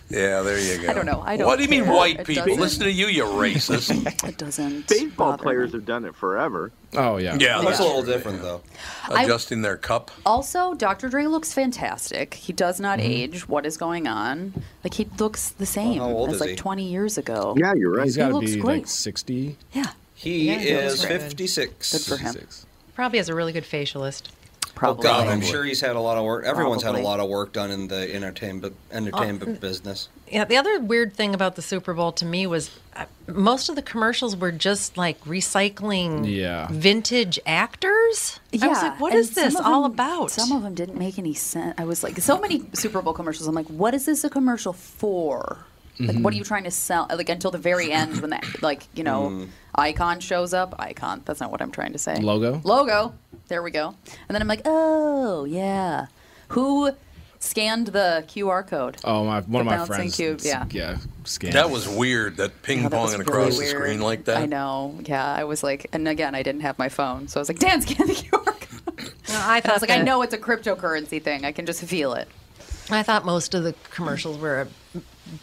Yeah, there you go. I don't know. I don't What do you mean, care. white It people? doesn't- Listen to you, you racist. <laughs> It doesn't. Baseball players me. have done it forever. Oh yeah. yeah, That's that's a little different though. I- adjusting their cup. Also, Dr. Dre looks fantastic. He does not Mm-hmm. age. What is going on? Like he looks the same how old as is like he? 20 years ago. Yeah, you're right. He's got to looks be great. like 60. Yeah, He Yeah, is good. 56. good for him. 66. Probably has a really good facialist. Oh Probably. God, I'm sure he's had a lot of work. Everyone's had a lot of work done in the entertainment entertainment business. Yeah, the other weird thing about the Super Bowl to me was uh, most of the commercials were just like recycling Yeah. vintage actors. Yeah, I was like, what and is this some of all about? Some of them didn't make any sense. I was like, so many Super Bowl commercials. I'm like, what is this a commercial for? Like, Mm-hmm. what are you trying to sell? Like until the very end, when that, like, you know, Mm. icon shows up. Icon. That's not what I'm trying to say. Logo? Logo. There we go. And then I'm like, oh yeah, who scanned the QR code? Oh, my one of my bouncing friends. cube, yeah. Yeah. Scanned. That was weird. That ping that was ponging really across the weird. screen like that. I know. Yeah, I was like, and again, I didn't have my phone, so I was like, Dan, <laughs> scan the QR code. No, I And I was like, I know it's a cryptocurrency thing. I can just feel it. I thought most of the commercials were a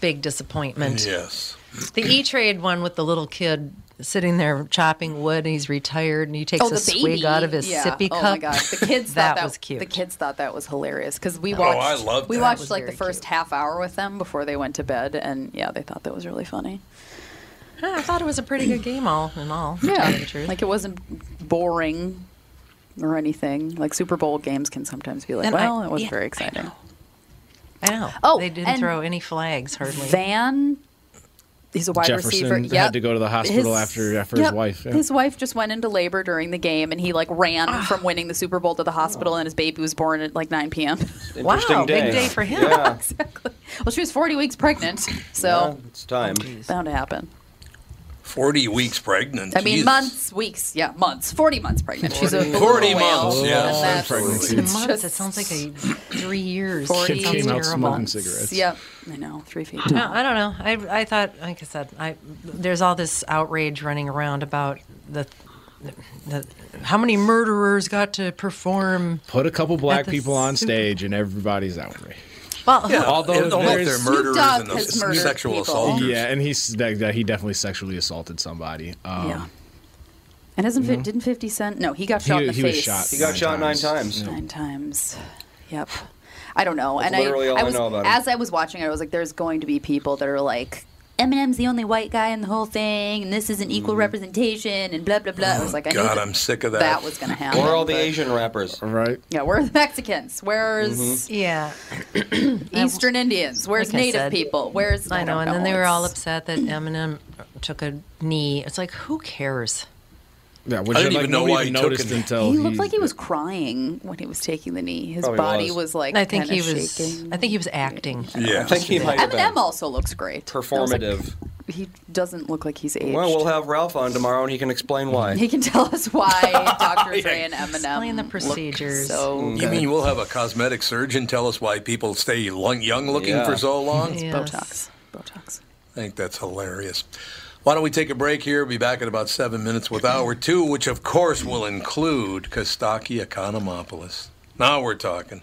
big disappointment. Yes. The E Trade one with the little kid sitting there chopping wood, and he's retired, and he takes oh, a the swig baby. out of his yeah. sippy Oh cup. my god, the <laughs> kids that, thought that was cute. The kids thought that was hilarious because we Oh, watched. I loved we watched was like the very first half hour with them before they went to bed, and yeah, they thought that was really funny. I thought it was a pretty good game, all in all. Yeah, tell you the truth. like it wasn't boring or anything. Like Super Bowl games can sometimes be like, And I- well, it was yeah, very I exciting. I know. Oh, they didn't throw any flags hardly. Van. He's a wide receiver. Jefferson receiver. had to go to the hospital His- after after his wife. yeah. His wife just went into labor during the game, and he like ran Ah. from winning the Super Bowl to the hospital, and his baby was born at like 9 p.m. Interesting wow, day. big day for him. Yeah. <laughs> exactly. Well, she was 40 weeks pregnant, Yeah, so it's time. bound to happen. 40 weeks pregnant. I mean, Jesus. months, weeks, yeah, months, 40 months pregnant. She's a 40 40 months, yeah. And that's, Pregnancy. it's months. it sounds like a <coughs> three years. 40 It sounds came out terrible. smoking cigarettes. Yep, I know, three feet No. I don't know. I, I thought, like I said, I there's all this outrage running around about the, the how many murderers got to perform. Put a couple black people on Super- stage and everybody's outraged. Well, Yeah, Although and only there's- they're Snoop murderers Dogg and has murdered sexual people. assaulters. Yeah, and he's that, that he definitely sexually assaulted somebody. Um, Yeah. And isn't fi- didn't 50 Cent? No, he got shot He- in the he was face. shot. He got Nine shot nine times. times. Yeah. Nine times. Yep. I don't know. That's and literally I, all I I was know about him. as I was watching it, I was like, there's going to be people that are like Eminem's the only white guy in the whole thing, and this isn't equal representation, and blah blah blah. I was like, I knew Mm-hmm. God, that, I'm sick of that. that was going to happen. Where are all the but- Asian rappers. Right. Yeah, where are the Mexicans? Where's Mm-hmm. <clears throat> Yeah. Eastern Indians? Where's Like I Native said, people? Where's I know, don't and then they were all It's- upset that Eminem took a knee. It's like, who cares? Yeah, which I didn't like, even know why even he took noticed it. until He looked like he was crying when he was taking the knee. His Probably body was. was, like I think he was. shaking. I think he was acting. Yeah. I think he might have Eminem been also looks great. I like, performative. he doesn't look like he's aged. Well, we'll have Ralph on tomorrow, and he can explain why. he can tell us why <laughs> Dr. Dre and Eminem Explain the procedures. So You mean we'll have a cosmetic surgeon tell us why people stay young looking Yeah. for so long? <laughs> Yes. Botox? Botox. I think that's hilarious. Why don't we take a break here? Be back in about seven minutes with hour two, which of course will include Costaki Economopoulos. Now we're talking.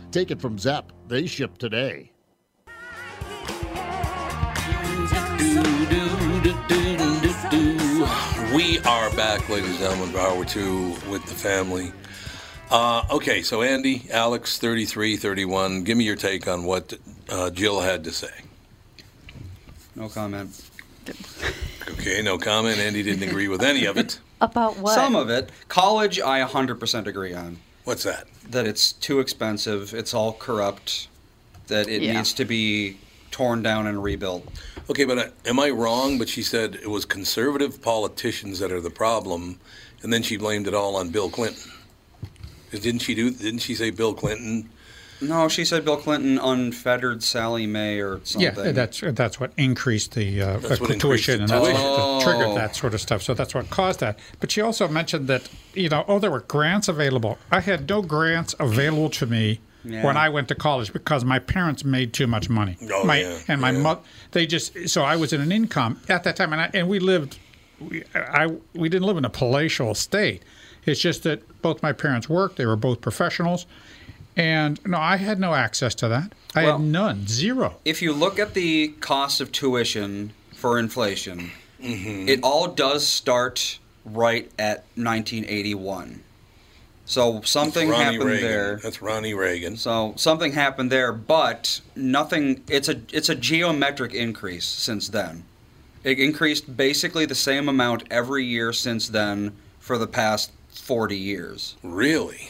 Take it from Zepp. They ship today. We are back, ladies and gentlemen, for hour two with the family. Uh, okay, so Andy, Alex, 33, 31, give me your take on what uh, Jill had to say. No comment. Okay, no comment. Andy didn't agree with any of it. About what? Some of it. College, I 100% agree on. What's that? That it's too expensive. It's all corrupt. That it Yeah. needs to be torn down and rebuilt. Okay, but uh, am I wrong? But she said it was conservative politicians that are the problem, and then she blamed it all on Bill Clinton. Didn't she do? Didn't she say Bill Clinton? No, she said Bill Clinton unfettered Sallie Mae or something. Yeah, that's that's what increased the uh, That's what uh, increased tuition the and that's tuition. what Oh. triggered that sort of stuff. So that's what caused that. But she also mentioned that you know, oh, there were grants available. I had no grants available to me Yeah. when I went to college because my parents made too much money. Oh, my, yeah, and my mo- they just so I was in an income at that time, and I, and we lived. We, I we didn't live in a palatial state. It's just that both my parents worked; they were both professionals, and no, I had no access to that. I Well- had none, zero. If you look at the cost of tuition for inflation, Mm-hmm. it all does start right at 1981. So something happened Reagan. there. That's Ronnie Reagan. So something happened there, but nothing. It's a it's a geometric increase since then. It increased basically the same amount every year since then for the past forty years. Really?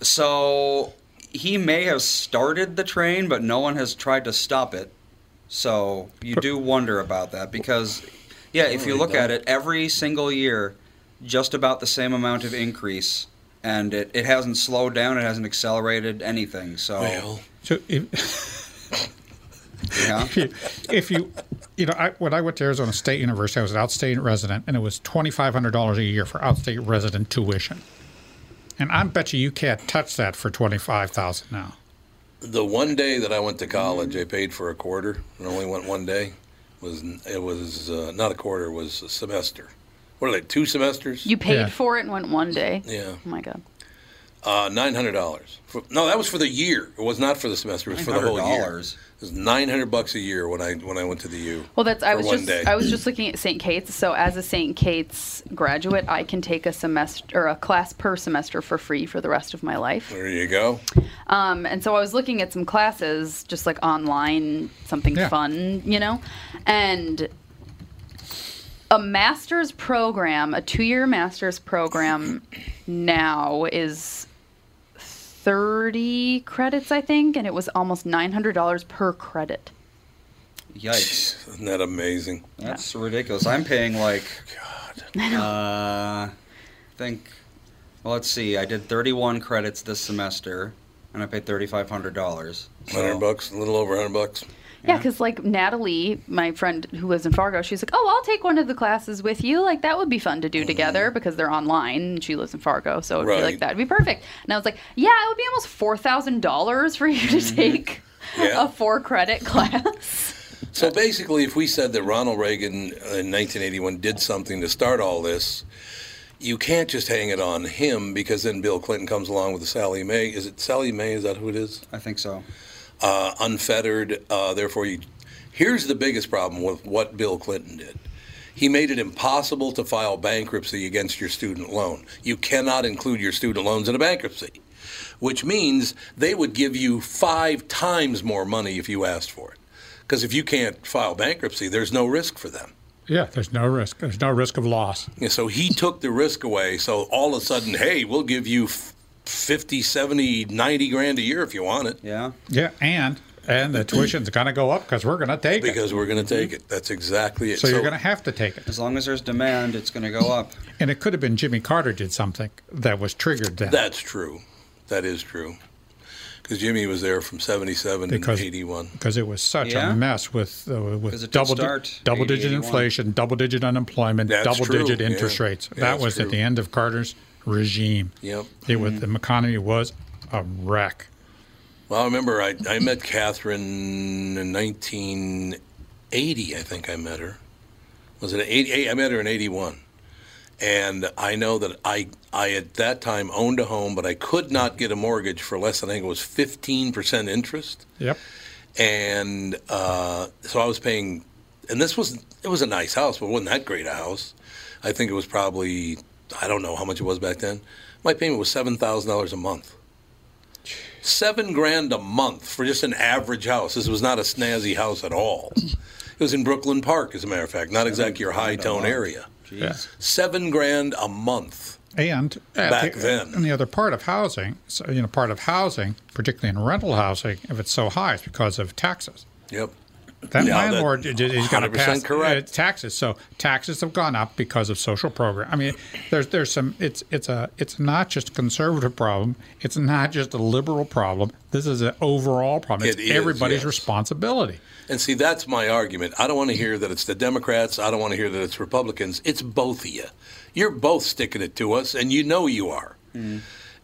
So he may have started the train, but no one has tried to stop it. So you do wonder about that because, yeah, if you look at it, every single year, just about the same amount of increase, and it, it hasn't slowed down, it hasn't accelerated anything. So, Well, So if, <laughs> yeah. if you, if you, you know, I, when I went to Arizona State University, I was an outstate resident, and it was twenty five hundred dollars a year for outstate resident tuition. And I bet you you can't touch that for twenty five thousand now. The one day that I went to college, I paid for a quarter and only went one day. Was it was uh, not a quarter? It was a semester. What are they? Two semesters? You paid for it and went one day. Yeah. Oh my god. Uh, nine hundred dollars. No, that was for the year. It was not for the semester. It was for the whole year. $900. It was nine hundred bucks a year when I when I went to the U. Well, that's I was just day. I was just looking at St. Kate's. So as a St. Kate's graduate, I can take a semester or a class per semester for free for the rest of my life. There you go. Um, and so I was looking at some classes, just like online, something Yeah. fun, you know, and a master's program, a two-year master's program, now is thirty credits, I think, and it was almost nine hundred dollars per credit. Yikes! Isn't that amazing? That's ridiculous. I'm paying like, God, <laughs> uh, I think. Well, let's see. I did 31 credits this semester, and I paid thirty-five hundred dollars. Hundred bucks, a little over hundred bucks. Yeah, because like Natalie, my friend who lives in Fargo, she's like, "Oh, I'll take one of the classes with you. Like that would be fun to do mm-hmm. together because they're online and she lives in Fargo, so it'd be Right. like that'd be perfect." And I was like, "Yeah, it would be almost four thousand dollars for you to mm-hmm. take Yeah. a four credit class." So basically, if we said that Ronald Reagan in 1981 did something to start all this, you can't just hang it on him because then Bill Clinton comes along with the Sallie Mae. Is it Sallie Mae? Is that who it is? I think so. Uh, unfettered. Uh, therefore, you. Here's the biggest problem with what Bill Clinton did. He made it impossible to file bankruptcy against your student loan. You cannot include your student loans in a bankruptcy, which means they would give you five times more money if you asked for it. Because if you can't file bankruptcy, there's no risk for them. Yeah, there's no risk. There's no risk of loss. Yeah, so he took the risk away. So all of a sudden, hey, we'll give you f- 50, 70, 90 grand a year if you want it. Yeah. Yeah, and and the tuition's going to go up because we're going to take it. Because we're going to take it. That's exactly it. So, you're going to have to take it. As long as there's demand, it's going to go up. And it could have been Jimmy Carter did something that was triggered then. That's true. That is true. Because Jimmy was there from 77 Because- to 81. because it was such Yeah. a mess with uh, 'Cause with double start double 80, digit 81. inflation, double digit unemployment, That's double true, digit interest yeah. rates. Yeah, that that's was at the end of Carter's regime. Yep. It was the economy was a wreck. Well, I remember I, I met Catherine in 1980, I think I met her. Was it 80? I met her in 81. And I know that I, I at that time owned a home, but I could not get a mortgage for less than I think it was 15% interest. Yep. And uh, so I was paying, and this was, it was a nice house, but it wasn't that great a house. I think it was probably, I don't know how much it was back then. My payment was $7,000 a month. Seven grand a month for just an average house. This was not a snazzy house at all. It was in Brooklyn Park, as a matter of fact, not exactly your high tone area. Yeah. Seven grand a month. And Back the, then. and the other part of housing, so, you know, part of housing, particularly in rental housing, if it's so high, it's because of taxes. Yep. That Yeah, that- landlord is going to 100% pass correct. uh, taxes. So taxes have gone up because of social program. I mean, there's there's some. It's it's a it's not just a conservative problem. It's not just a liberal problem. This is an overall problem. It's It is, everybody's yes. responsibility. And see, that's my argument. I don't want to hear that it's the Democrats. I don't want to hear that it's Republicans. It's both of you. You're both sticking it to us, and you know you are.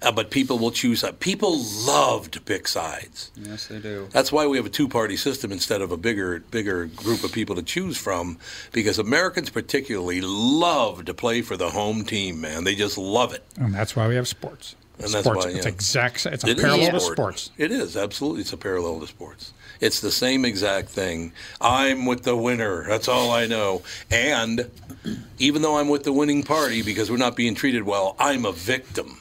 Uh, but people will choose. Uh, people love to pick sides. Yes, they do. That's why we have a two-party system instead of a bigger, bigger group of people to choose from. Because Americans particularly love to play for the home team. Man, they just love it. And that's why we have sports. And that's sports. why, It's exact. It's a It is parallel to sport. sports. It is absolutely. It's a parallel to sports. It's the same exact thing. I'm with the winner. That's all I know. And even though I'm with the winning party because we're not being treated well, I'm a victim.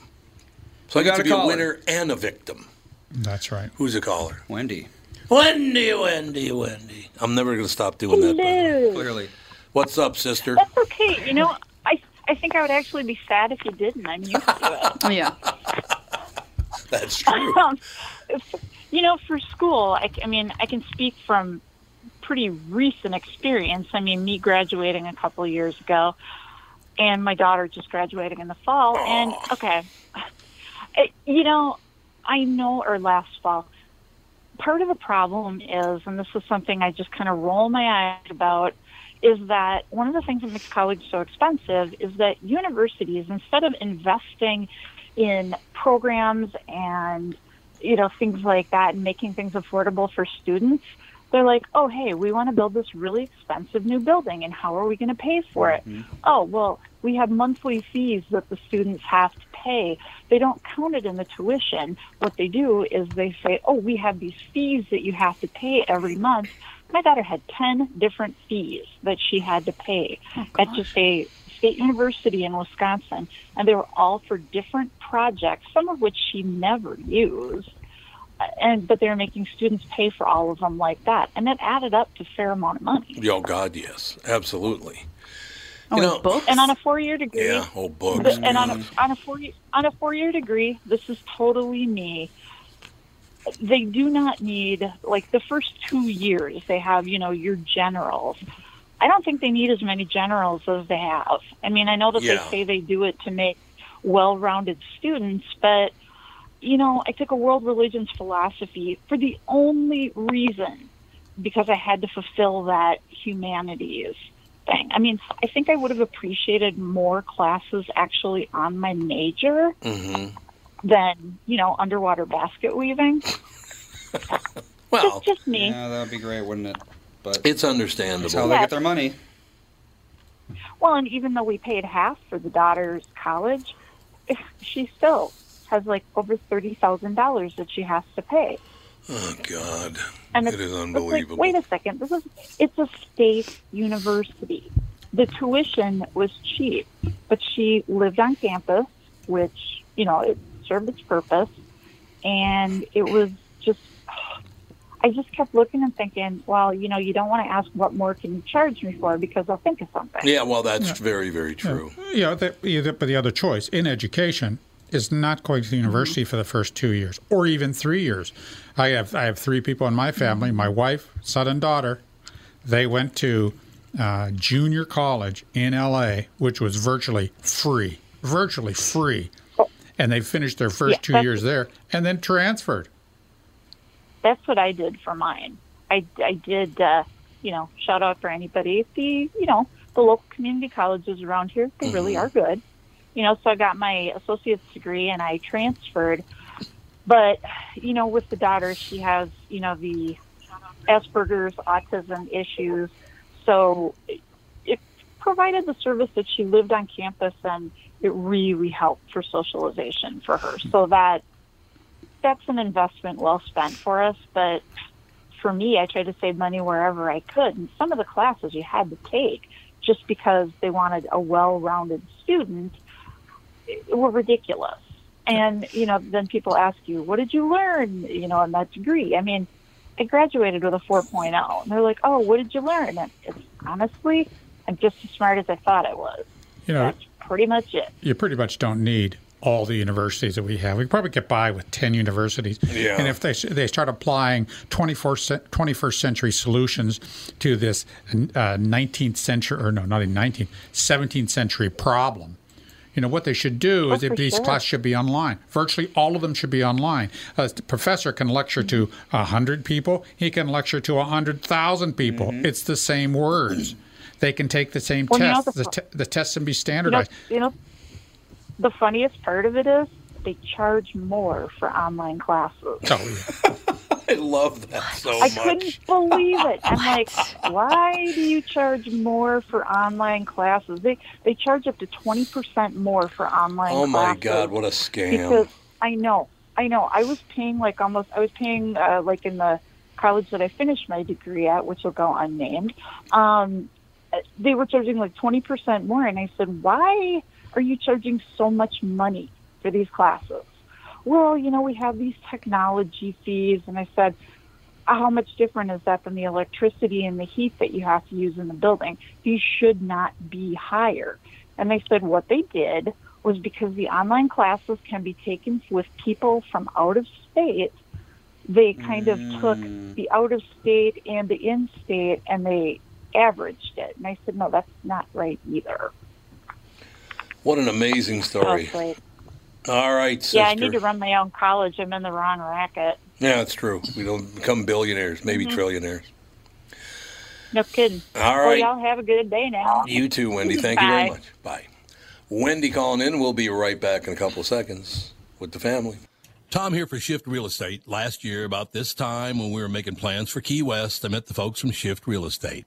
So I We got got to a be a winner and a victim. That's right. Who's a caller? Wendy. Wendy, Wendy, Wendy. I'm never going to stop doing that. by the way. Hello. Clearly. What's up, sister? That's okay. You know, I I think I would actually be sad if you didn't. I'm used to it. <laughs> yeah. That's true. Um, if- you know, for school, I, I mean, I can speak from pretty recent experience. I mean, me graduating a couple of years ago, and my daughter just graduating in the fall. And okay, it, you know, I know, or last fall. Part of the problem is, and this is something I just kind of roll my eyes about, is that one of the things that makes college so expensive is that universities, instead of investing in programs and you know things like that and making things affordable for students, they're like, oh hey, we want to build this really expensive new building, and how are we going to pay for it? Mm-hmm. Oh well, we have monthly fees that the students have to pay. They don't count it in the tuition. What they do is they say, oh, we have these fees that you have to pay every month. My daughter had 10 different fees that she had to pay oh, at just a state university in Wisconsin, and they were all for different projects, some of which she never used. And but they were making students pay for all of them like that, and it added up to a fair amount of money. Oh, God, yes. Absolutely. Oh, You know- and on a four-year degree, Yeah, oh, books. the- and on a on a four on a four-year degree, this is totally me. They do not need like the first two years. They have you know your generals. I don't think they need as many generals as they have. I mean, I know that Yeah. they say they do it to make well-rounded students, but you know, I took a world religions philosophy for the only reason because I had to fulfill that humanities thing. I mean, I think I would have appreciated more classes actually on my major Mm-hmm. than, you know, underwater basket weaving. <laughs> Well, just, just me. Yeah, that would be great, wouldn't it? But it's understandable. That's how they get their money. Well, and even though we paid half for the daughter's college, <laughs> she still has like over thirty thousand dollars that she has to pay. Oh, God. And it's, unbelievable. Like, wait a second. This is it's a state university. The tuition was cheap, but she lived on campus, which you know it served its purpose, and it was just. I just kept looking and thinking, well, you know, you don't want to ask what more can you charge me for because I'll think of something. Yeah, well, that's very, very true. You know, the, the- but the other choice in education is not going to the university for the first two years or even three years. I have I have three people in my family: my wife, son, and daughter. They went to uh, junior college in L.A., which was virtually free, virtually free, and they finished their first Yeah, two years there and then transferred. that's what I did for mine. I, I did, uh, you know, shout out for anybody. The, you know, the local community colleges around here, they really are good. You know, so I got my associate's degree and I transferred. But, you know, with the daughter, she has, you know, the Asperger's, autism issues. So it, provided the service that she lived on campus and it really helped for socialization for her. So that that's an investment well spent for us. But for me, I tried to save money wherever I could. And some of the classes you had to take just because they wanted a well-rounded student eh, were ridiculous. And you know, then people ask you, "What did you learn?" You know, in that degree. I mean, I graduated with a 4.0, and they're like, "Oh, what did you learn?" And it's honestly, I'm just as smart as I thought I was. You know, Pretty much it. you pretty much don't need all the universities that we have. We probably get by with 10 universities. Yeah. And if they, they start applying 24, 21st century solutions to this uh, 19th century, or no, not even 19th, 17th century problem, you know, what they should do Oh, is if these sure. classes should be online. Virtually all of them should be online. A professor can lecture to 100 people, he can lecture to 100,000 people. Mm-hmm. It's the same words. They can take the same Well, you know, tests. the the, the tests can be You know, standardized. you know, the funniest part of it is they charge more for online classes. Oh, <laughs> I love that so I much. couldn't believe it. I'm like, <laughs> why do you charge more for online classes? They they charge up to twenty percent more for online. Oh my God, what a scam! Because I know, I know. I was paying like almost. I was paying uh, like in the college that I finished my degree at, which will go unnamed. Um, they were charging like twenty percent more, and I said, why are you charging so much money for these classes? Well, you know, we have these technology fees. And I said, how much different is that than the electricity and the heat that you have to use in the building? These should not be higher. And they said what they did was because the online classes can be taken with people from out of state, they kind of took mm. the out of state and the in state and they averaged it. And I said, no, that's not right either. What an amazing story. All right, sister. Yeah, I need to run my own college. I'm in the wrong racket. Yeah, that's true. We don't become billionaires, maybe Mhm. trillionaires. No kidding. All Well, y'all have a good day now. You too, Wendy. <laughs> Thank you very much. Bye. Wendy calling in. We'll be right back in a couple of seconds with the family. Tom here for Shift Real Estate. Last year, about this time when we were making plans for Key West, I met the folks from Shift Real Estate.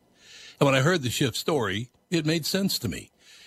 And when I heard the Shift story, it made sense to me.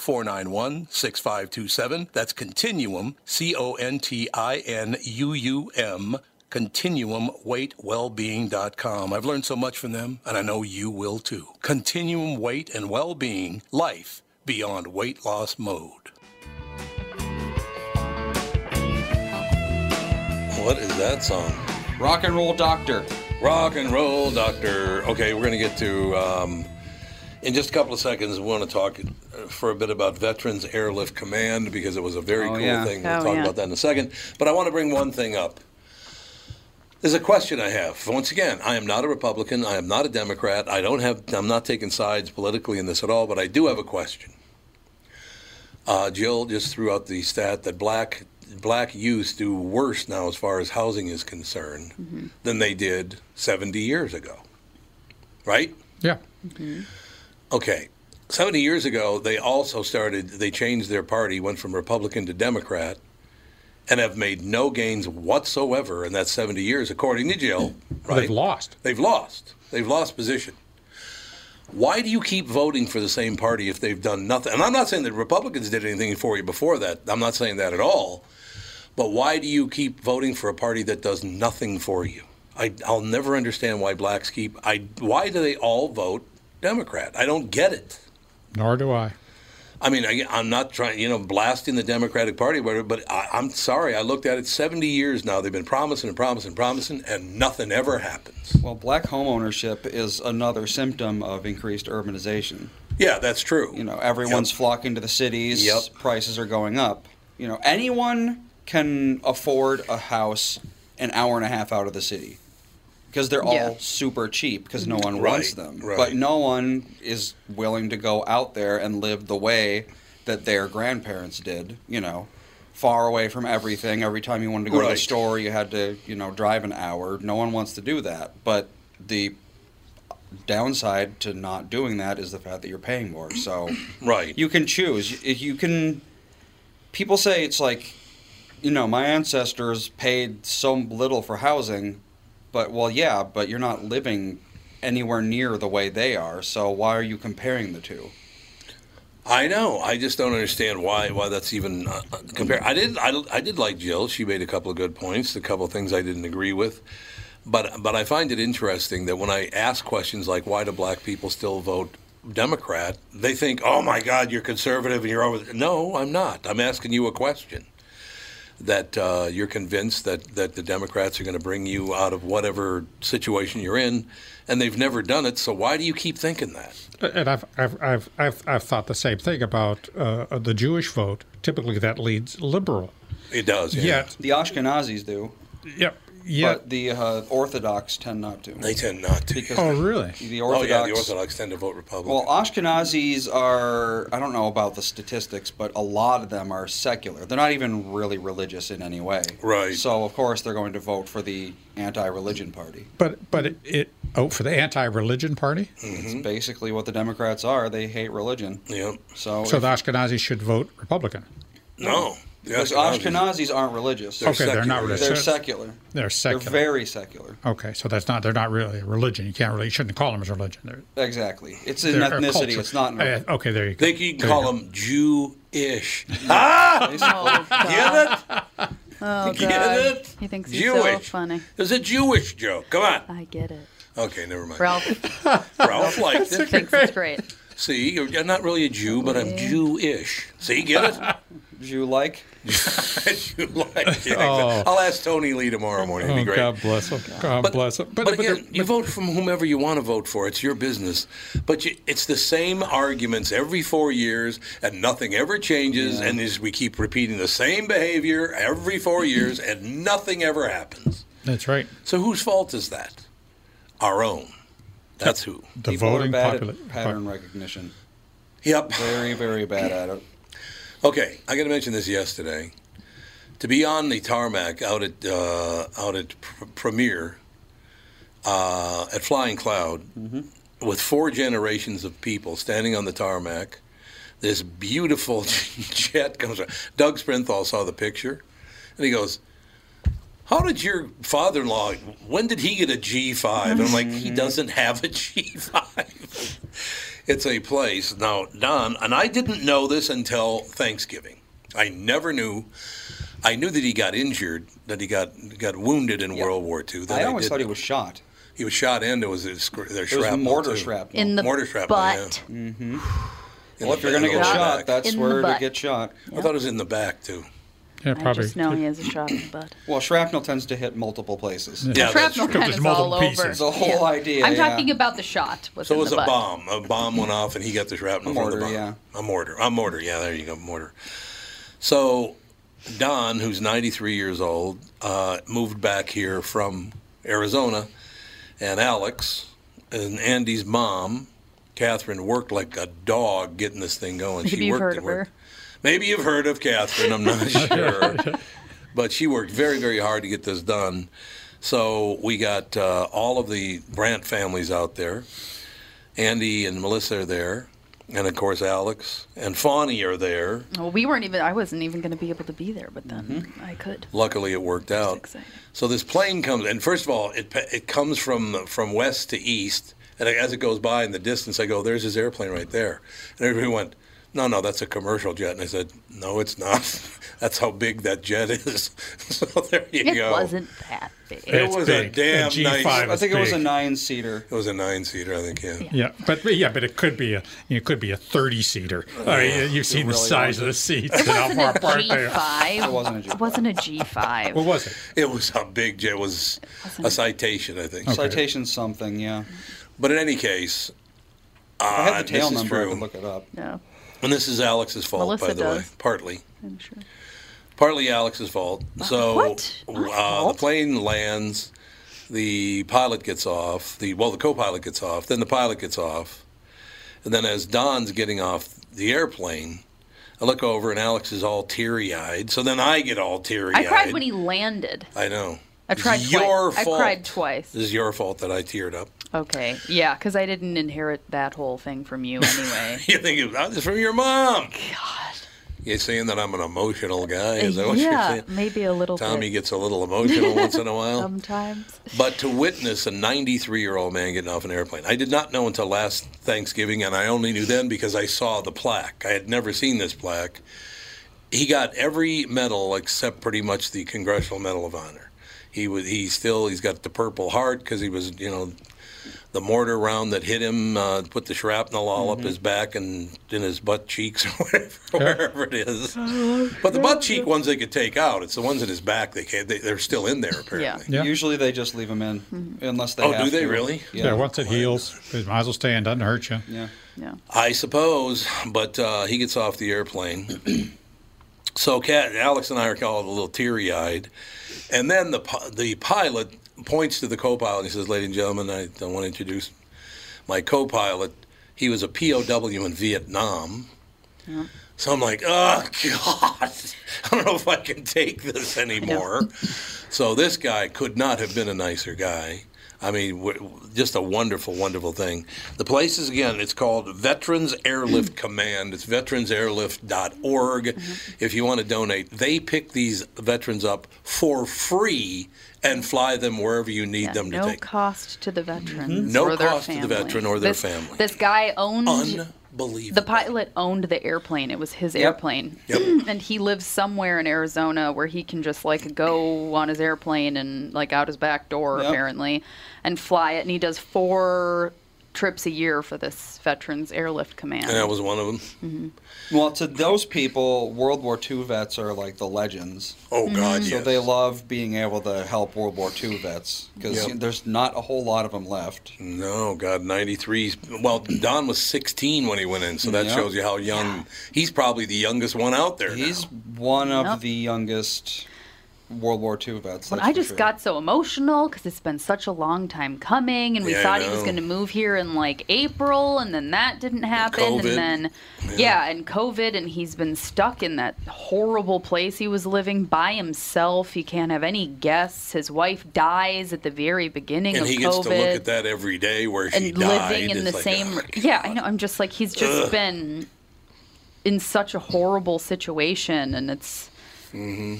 491 6527. That's Continuum, C O N T I N U U M, continuumweightwellbeing.com. I've learned so much from them, and I know you will too. Continuum Weight and Wellbeing, life beyond weight loss mode. What is that song? Rock and Roll Doctor. Rock and Roll Doctor. Okay, we're going to get to, um, in just a couple of seconds, we want to talk uh, for a bit about Veterans Airlift Command because it was a very Oh, cool yeah. thing. We'll Oh, talk yeah. about that in a second. But I want to bring one thing up. There's a question I have. Once again, I am not a Republican. I am not a Democrat. I don't have. I'm not taking sides politically in this at all. But I do have a question. Uh, Jill just threw out the stat that black black youth do worse now as far as housing is concerned than they did 70 years ago. Right? Yeah. Okay. 70 years ago, they also started, they changed their party, went from Republican to Democrat, and have made no gains whatsoever in that 70 years, according to Jill. Right? They've lost. They've lost. They've lost position. Why do you keep voting for the same party if they've done nothing? And I'm not saying that Republicans did anything for you before that. I'm not saying that at all. But why do you keep voting for a party that does nothing for you? I, I'll never understand why blacks keep. I why do they all vote Democrat? I don't get it. Nor do I. I mean, I, I'm not trying, you know, blasting the Democratic Party, but, but I, I'm sorry. I looked at it 70 years now. They've been promising and promising and promising, and nothing ever happens. Well, black home ownership is another symptom of increased urbanization. Yeah, that's true. You know, everyone's flocking to the cities. Yep. Prices are going up. You know, anyone can afford a house an hour and a half out of the city because they're all Yeah. super cheap because no one Right, wants them. right. But no one is willing to go out there and live the way that their grandparents did. You know, far away from everything. Every time you wanted to go to the store, you had to you know drive an hour. No one wants to do that. But the downside to not doing that is the fact that you're paying more. <clears throat> So right, you can choose. You, you can. People say it's like, you know, my ancestors paid so little for housing, but well, yeah, but you're not living anywhere near the way they are. So why are you comparing the two? I know. I just don't understand why why that's even uh, compared. I did I, I did like Jill. She made a couple of good points. A couple of things I didn't agree with, but but I find it interesting that when I ask questions like why do black people still vote Democrat, they think, oh my God, you're conservative and you're over. No, I'm not. I'm asking you a question. That uh, you're convinced that, that the Democrats are going to bring you out of whatever situation you're in, and they've never done it. So why do you keep thinking that? And I've, I've, I've, I've, I've thought the same thing about uh, the Jewish vote. Typically, that leads liberal. It does. Yeah. Yet, The Ashkenazis do. Yep. Yet, But the uh, Orthodox tend not to. They tend not to. Because Oh, really? The Orthodox, Oh Orthodox. yeah, the Orthodox tend to vote Republican. Well, Ashkenazis are, I don't know about the statistics, but a lot of them are secular. They're not even really religious in any way. Right. So, of course, they're going to vote for the anti religion party. but but it, it oh for the anti-religion party. It's basically what the Democrats are. They hate religion. Yeah. So, So if- the Ashkenazis should vote Republican. no. The because Ashkenazis- Ashkenazis aren't religious. okay, they're not religious. They're secular. They're secular. They're very secular. Okay, so that's not they're not really a religion. You can't really you shouldn't call them as a religion. They're, Exactly. It's an ethnicity. It's not. Uh, okay, there you go. They can There call them Jew-ish. <laughs> ah! <laughs> Get it? Oh, Get God. it? He thinks he's so funny. It's a Jewish joke. Come on. I get it. Okay, never mind. Ralph <laughs> Ralph likes it. thinks it's great. See, you're you're not really a Jew, but I'm Jew-ish. See, get it? Jew like. <laughs> Jew like. Yeah, <laughs> Oh. I'll ask Tony Lee tomorrow morning. It'd be Oh, great. God bless him. God But- bless him. But, again, you vote from whomever you want to vote for. It's your business. But you, it's the same arguments every four years, and nothing ever changes. And as we keep repeating the same behavior every four years, <laughs> and nothing ever happens. That's right. So whose fault is that? Our own. That's who. The People are voting bad popula- at pattern recognition. Yep. Very, very bad at it. Okay, I got to mention this yesterday. To be on the tarmac out at uh, out at Pr- Premier uh, at Flying Cloud with four generations of people standing on the tarmac, this beautiful <laughs> jet comes. around. Doug Sprinthal saw the picture, and he goes, "How did your father-in-law? When did he get a G5?" And I'm like, "He doesn't have a G5." <laughs> It's a place now, Don, and I didn't know this until Thanksgiving. I never knew. I knew that he got injured, that he got got wounded in World War II. That I always did- thought he was shot. He was shot and there was a, scr- there It was mortar too. shrapnel. In the mortar shrapnel. butt. Yeah. Mm-hmm. Well, if you're going to get shot, back. that's In where to get shot. I thought it was in the back too. Yeah, I probably. just know he has a shrapnel butt. Well, shrapnel tends to hit multiple places. Yeah, that's Shrapnel true. kind of all over. It's the whole idea. I'm yeah. talking about the shot. Was So it was a butt. bomb. A bomb went off, and he got the shrapnel A from the bomb. yeah. A mortar. A mortar. Yeah, there you go, mortar. So Don, who's 93 years old, uh, moved back here from Arizona, and Alex and Andy's mom, Catherine, worked like a dog getting this thing going. Maybe she you've worked heard and of her. Worked. Maybe you've heard of Catherine. I'm not <laughs> sure, but she worked very, very hard to get this done. So we got uh, all of the Brandt families out there. Andy and Melissa are there, and of course Alex and Fawny are there. Well, we weren't even. I wasn't even going to be able to be there, but then Mm-hmm. I could. Luckily, it worked out. So this plane comes, and first of all, it it comes from from west to east, and as it goes by in the distance, I go, "There's his airplane right there," and everybody went. No, no, that's a commercial jet. And I said, no, it's not. <laughs> that's how big that jet is. <laughs> so there you It go. It wasn't that big. It was a damn A G5 nice. I think it was a nine seater. It was a nine seater, I think. Yeah. Yeah, but but yeah, but it could be a it could be a thirty seater. I mean, you've seen the really size of the seats and how far apart they are. G5. It wasn't a G5. It wasn't a G5. What was it? It was a big jet. It was a citation, I think. Citation something, yeah. But in any case, If I had Uh, the tail this is number, I true. could look it up. Yeah. And this is Alex's fault, Melissa by the way. Partly. I'm sure. Partly Alex's fault. So what? My uh, fault? the plane lands, the pilot gets off, the well, the co-pilot gets off, then the pilot gets off, and then as Don's getting off the airplane, I look over and Alex is all teary-eyed. So then I get all teary-eyed. I cried when he landed. I know. I It's cried your twice. fault. I cried twice. This is your fault that I teared up. Okay. Yeah, because I didn't inherit that whole thing from you anyway. You think it was from your mom? God. You're saying that I'm an emotional guy? Is that what you're yeah, saying? maybe a little Tommy bit. gets a little emotional once in a <laughs> while. Sometimes. But to witness a 93 year old man getting off an airplane, I did not know until last Thanksgiving, and I only knew then because I saw the plaque. I had never seen this plaque. He got every medal except pretty much the Congressional Medal of Honor. He was he still he's got the Purple Heart because he was you know the mortar round that hit him uh, put the shrapnel all up his back and in his butt cheeks <laughs> or whatever, wherever it is. But the butt cheek ones they could take out. It's the ones in his back they can't. They, they're still in there apparently. Yeah. Usually they just leave them in, unless they Oh, have do they to. really? Yeah. once it heals, it might as well stay in. Doesn't hurt you. Yeah. Yeah. I suppose, but uh, he gets off the airplane. <clears throat> so Cat, Alex and I are all a little teary eyed, and then the the pilot points to the co-pilot. and He says, "Ladies and gentlemen, I, I want to introduce my co-pilot. He was a POW in Vietnam." So I'm like, oh God, <laughs> I don't know if I can take this anymore. so this guy could not have been a nicer guy. I mean, just a wonderful, wonderful thing. The place is again, it's called Veterans Airlift mm-hmm. Command. It's veteransairlift.org. Mm-hmm. If you want to donate, they pick these veterans up for free and fly them wherever you need Yeah, them to no take. No cost to the mm-hmm. veterans. No or their cost to the veteran or their this, family. This guy owned. Unbelievable. The pilot owned the airplane. It was his Yep. airplane. <clears throat> and he lives somewhere in Arizona where he can just like go on his airplane and like out his back door Yep. apparently and fly it. And he does four trips a year for this Veterans Airlift Command. And that was one of them. hmm Well, to those people, World War II vets are like the legends. Oh God, So yes. they love being able to help World War II vets because Yep. there's not a whole lot of them left. No, God, 93. Well, Don was 16 when he went in, so that Yep. shows you how young. He's probably the youngest one out there. He's one of Yep. the youngest World War II. When that's I just sure. got so emotional because it's been such a long time coming, and we Yeah, thought he was going to move here in like April, and then that didn't happen, COVID. and then yeah. and COVID, and he's been stuck in that horrible place he was living by himself. He can't have any guests. His wife dies at the very beginning and of he gets COVID, to look at that every day where she and died. living in the like, same. oh, yeah, I know. I'm just like he's just Ugh. been in such a horrible situation, and it's. Mm-hmm.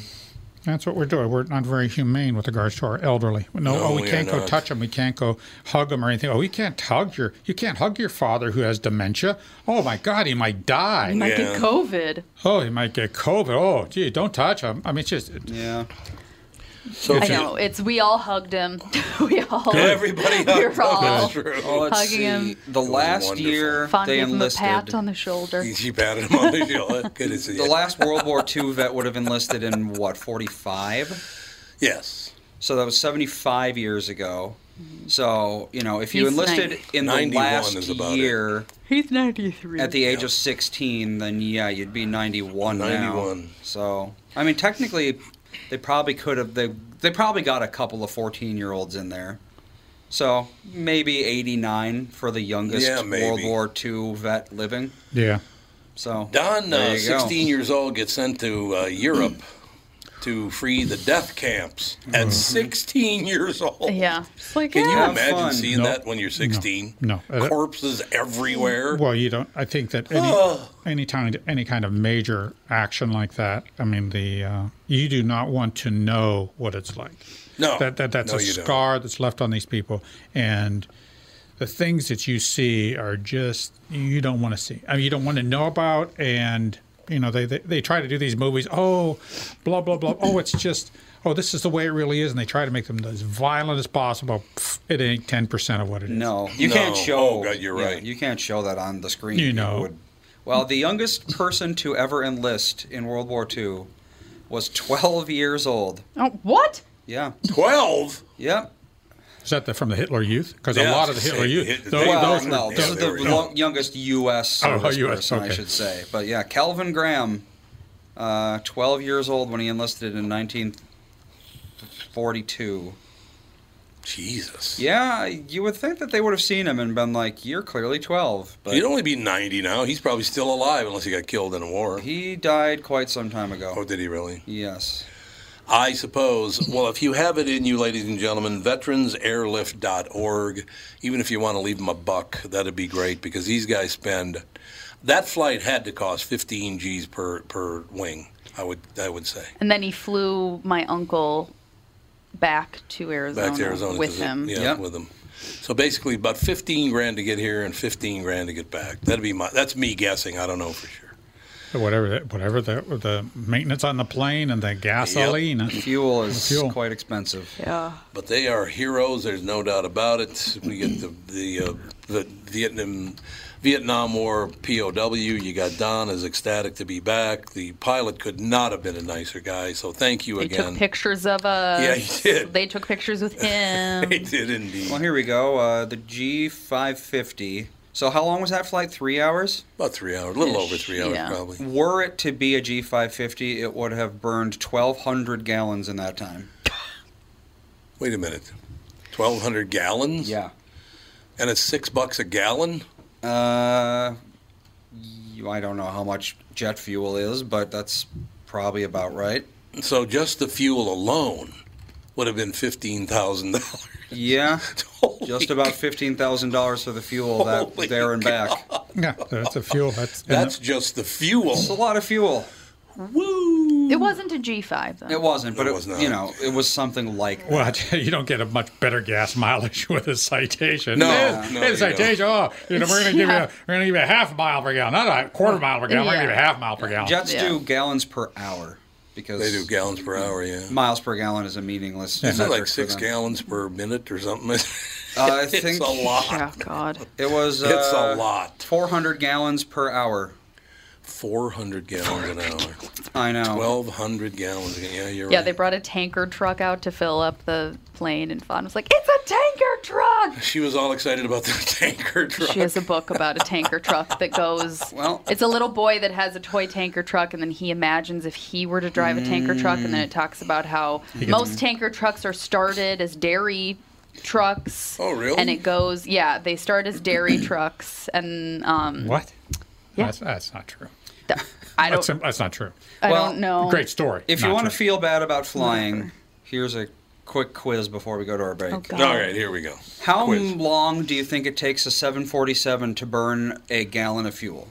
That's what we're doing. We're not very humane with regards to our elderly. No, No, oh, we we can't go not. touch them. We can't go hug them or anything. Oh, we can't hug your. You can't hug your father who has dementia. Oh my God, he might die. He might get COVID. Oh, he might get COVID. Oh, gee, don't touch him. I mean, it's just yeah. So I know it's. We all hugged him. <laughs> we all. Everybody <laughs> we hugged were him, all that's. Oh, hugging see. him. The last year Fun they gave him a enlisted. pat on the shoulder. She patted him on the shoulder. Good to see The last World War II vet would have enlisted in what, 45? Yes. So that was 75 years ago. Mm-hmm. So, you know, if you He's enlisted 90. in the last is about it. year He's 93. at the age of 16, then yeah, you'd be 91 now. 91. So, I mean, technically, they probably could have, they, they probably got a couple of 14 year olds in there. So, maybe 89 for the youngest Yeah. World War II vet living. yeah. So, Don, uh, you go. 16 years old, gets sent to uh, Europe to free the death camps at 16 years old. Yeah. It's like, Can you imagine fun. seeing No. that when you're 16? No. Uh, Corpses everywhere. Well, you don't. I think that any Ugh. any time any kind of major action like that. I mean, the uh, you do not want to know what it's like. No. That, that that's No, a you don't. scar that's left on these people, and the things that you see are just you don't want to see. I mean, you don't want to know about, and you know they, they they try to do these movies. Oh, blah blah blah. Oh, it's just. Oh, this is the way it really is, and they try to make them as violent as possible. Pff, It ain't ten percent of what it is. No, you No. can't show. Oh, God, you're yeah, right. you can't show that on the screen. You know. would- well, the youngest person to ever enlist in World War II was 12 years old. Oh, what? Yeah. 12? Yep. Is that the, from the Hitler Youth? Because Yeah, a lot of the Hitler Youth, hit- those, well, those no, this is the no. youngest U.S. Oh, US, person, I should say. But yeah, Calvin Graham, uh, 12 years old when he enlisted in 1942. Jesus. Yeah, you would think that they would have seen him and been like, "You're clearly 12." But He'd only be 90 now. He's probably still alive unless he got killed in a war. he died quite some time ago. Oh, did he really? Yes. I suppose. Well, if you have it in you, ladies and gentlemen, veteransairlift.org, even if you want to leave them a buck, that'd be great because these guys spend. That flight had to cost 15 G's per, per wing, I would, I would say. And then he flew my uncle back to Arizona, Back to Arizona. with 'cause it- him. yeah, with him. So basically, about 15 grand to get here and 15 grand to get back. That'd be my. That's me guessing. I don't know for sure. Whatever the, whatever the, the maintenance on the plane and the gasoline. Fuel is Fuel. quite expensive. Yeah. But they are heroes. There's no doubt about it. We get the the, uh, the Vietnam Vietnam War POW. You got Don is ecstatic to be back. The pilot could not have been a nicer guy. So thank you They again. took pictures of us. Yeah, he did. They took pictures with <laughs> him. They did indeed. Well, here we go. Uh, the G550. So how long was that flight? Three hours? About three hours. A little over three hours, yeah. probably. Were it to be a G550, it would have burned 1,200 gallons in that time. Wait a minute. 1,200 gallons? Yeah. And it's six bucks a gallon? Uh, you- I don't know how much jet fuel is, but that's probably about right. So just the fuel alone would have been $15,000. Yeah, <laughs> just about fifteen thousand dollars for the fuel that Holy there and back. Yeah, that's a fuel. That's <laughs> That's just the fuel. It's a lot of fuel. Woo! It wasn't a G5 though. It wasn't, but It it, was not. you know, it was something like that. Well, <laughs> you, you don't get a much better gas mileage with a citation. No, Hey, no, hey, you citation. Oh, you know, we're going to give you, Yeah. a, we're going to give you a half mile per gallon, not a quarter mile per gallon. We're going to give you a half mile per gallon. Jets Yeah. do gallons per hour because They do gallons per hour, yeah. miles per gallon is a meaningless. Isn't it like six gallons per minute or something? <laughs> I it's think- a lot. Oh God. It was. It's uh, a lot. Four hundred gallons per hour. 400 gallons an hour. I know. 1,200 gallons. Yeah, you're Yeah, right. they brought a tanker truck out to fill up the plane, and Fawn was like, "It's a tanker truck." She was all excited about the <laughs> tanker truck. She has a book about a tanker truck that goes. <laughs> Well- it's a little boy that has a toy tanker truck, and then he imagines if he were to drive a tanker truck, and then it talks about how most tanker trucks are started as dairy trucks. Oh, really? And it goes, yeah, they start as dairy trucks, and um, What? Yeah. That's, that's not true. th- I That's, don't, that's not true. I Well, don't know. Great story. If you Not want to feel bad about flying, here's a quick quiz before we go to our break. Oh, God. All right, here we go. How Quiz. long do you think it takes a 747 to burn a gallon of fuel?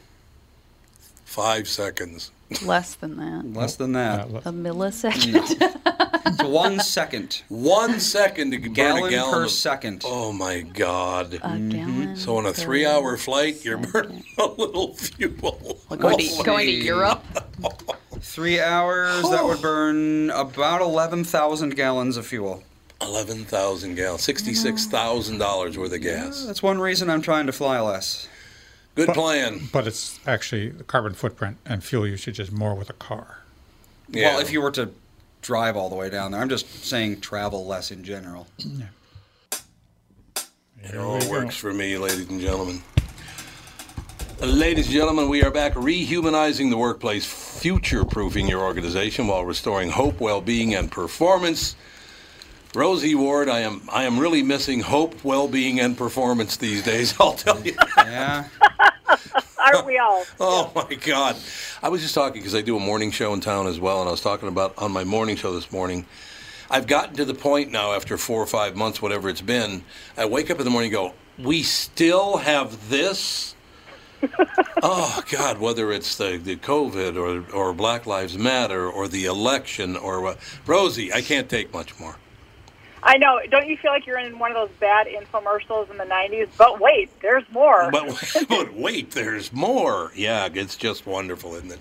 Five seconds. Less than that. Less than that. A millisecond. Mm. It's one second. One second to burn Gallon a gallon per of- second. Oh my God! a mm-hmm. gallon. So on a per three-hour flight, you're second. burning a little fuel. Like going, to, going to Europe. <laughs> Three hours, that would burn about 11,000 gallons of fuel. Eleven thousand gallons, sixty-six thousand dollars worth of gas. That's one reason I'm trying to fly less. Good plan. But it's actually the carbon footprint and fuel usage is more with a car. Yeah. Well, if you were to drive all the way down there, I'm just saying travel less in general. Yeah. It all works for me, ladies and gentlemen. Ladies and gentlemen, we are back rehumanizing the workplace, future proofing your organization while restoring hope, well being, and performance. Rosie Ward, I am I am really missing hope, well being, and performance these days, <laughs> I'll tell you. Yeah. Aren't we all? <laughs> Oh my God. I was just talking because I do a morning show in town as well, and I was talking about on my morning show this morning. I've gotten to the point now after four or five months, whatever it's been, I wake up in the morning and go, We still have this? <laughs> oh God, whether it's the, the COVID or, or Black Lives Matter or the election or what. Rosie, I can't take much more. I know. Don't you feel like you're in one of those bad infomercials in the 90s? But wait, there's more. But, <laughs> but wait, there's more. Yeah, it's just wonderful, isn't it?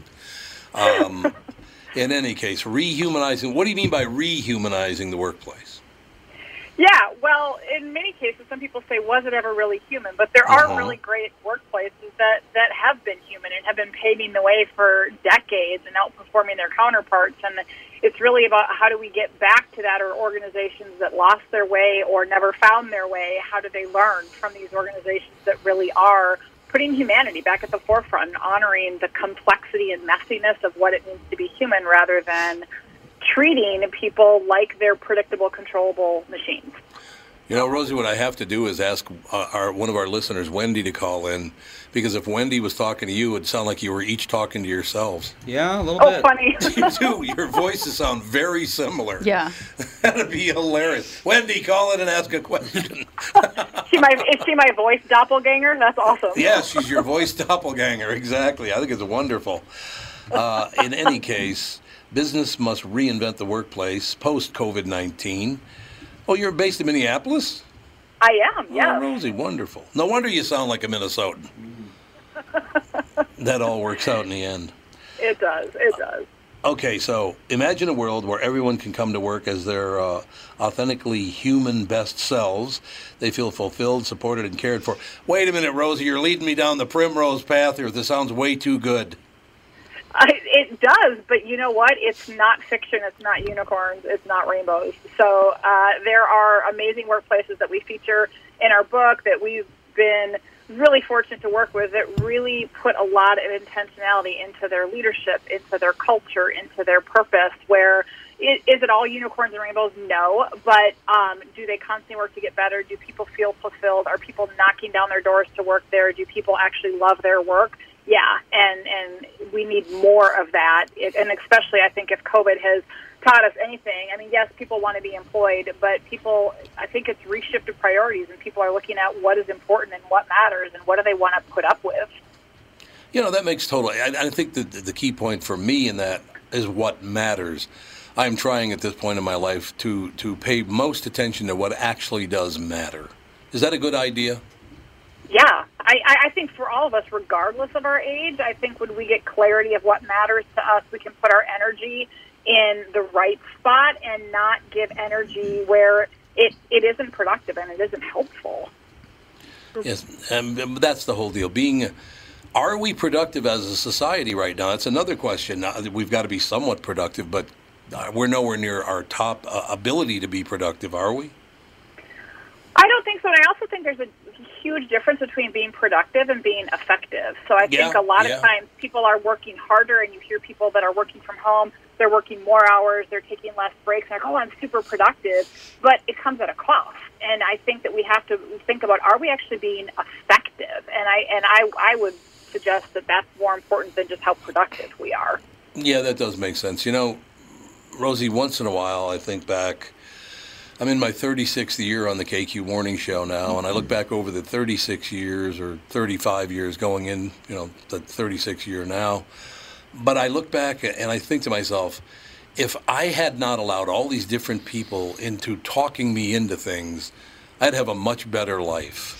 Um, <laughs> in any case, rehumanizing. What do you mean by rehumanizing the workplace? Yeah, well, in many cases, some people say, "Was it ever really human?" But there Uh-huh. are really great workplaces that that have been human and have been paving the way for decades and outperforming their counterparts. And it's really about how do we get back to that, or organizations that lost their way or never found their way. How do they learn from these organizations that really are putting humanity back at the forefront, honoring the complexity and messiness of what it means to be human, rather than treating people like they're predictable, controllable machines. You know, Rosie, what I have to do is ask uh, our one of our listeners, Wendy, to call in, because if Wendy was talking to you, it'd sound like you were each talking to yourselves. Yeah, a little bit. Oh, bit. funny. <laughs> you do. Your voices sound very similar. Yeah. <laughs> That'd be hilarious. Wendy, call in and ask a question. she my is she my voice doppelganger? That's awesome. yeah, she's your voice doppelganger. Exactly. I think it's wonderful. Uh, in any case, business must reinvent the workplace post COVID 19. Oh, you're based in Minneapolis? I am. Yeah. Oh, Rosie, wonderful. No wonder you sound like a Minnesotan. that all works out in the end. It does. It does. Okay, so imagine a world where everyone can come to work as their uh, authentically human best selves. They feel fulfilled, supported, and cared for. Wait a minute, Rosie, you're leading me down the primrose path here. This sounds way too good. <laughs> I, it does, but you know what? It's not fiction. It's not unicorns. It's not rainbows. So uh, there are amazing workplaces that we feature in our book that we've been really fortunate to work with that really put a lot of intentionality into their leadership, into their culture, into their purpose. Where i- is it all unicorns and rainbows? No, but um, do they constantly work to get better? Do people feel fulfilled? Are people knocking down their doors to work there? Do people actually love their work? Yeah, and and we need more of that, it, and especially I think if COVID has taught us anything. I mean, yes, people want to be employed, but people, I think it's reshifted priorities, and people are looking at what is important and what matters, and what do they want to put up with. You know, that makes total. I, I think that the key point for me in that is what matters. I'm trying at this point in my life to to pay most attention to what actually does matter. Is that a good idea? Yeah, I, I think for all of us, regardless of our age, I think when we get clarity of what matters to us, we can put our energy in the right spot and not give energy where it, it isn't productive and it isn't helpful. Yes, um, that's the whole deal. Being, are we productive as a society right now? That's another question. We've got to be somewhat productive, but uh, we're nowhere near our top uh, ability to be productive, are we? I don't think so. And I also think there's a huge difference between being productive and being effective. So I think a lot yeah. of times people are working harder, and you hear people that are working from home, they're working more hours, they're taking less breaks, and like, oh, I'm super productive, but it comes at a cost. And I think that we have to think about are we actually being effective? And I and I I would suggest that that's more important than just how productive we are. Yeah, that does make sense. You know, Rosie, once in a while I think back. I'm in my 36th year on the KQ Morning Show now, and I look back over the 36 years or 35 years going in, you know, the 36 year now. But I look back and I think to myself, if I had not allowed all these different people into talking me into things, I'd have a much better life.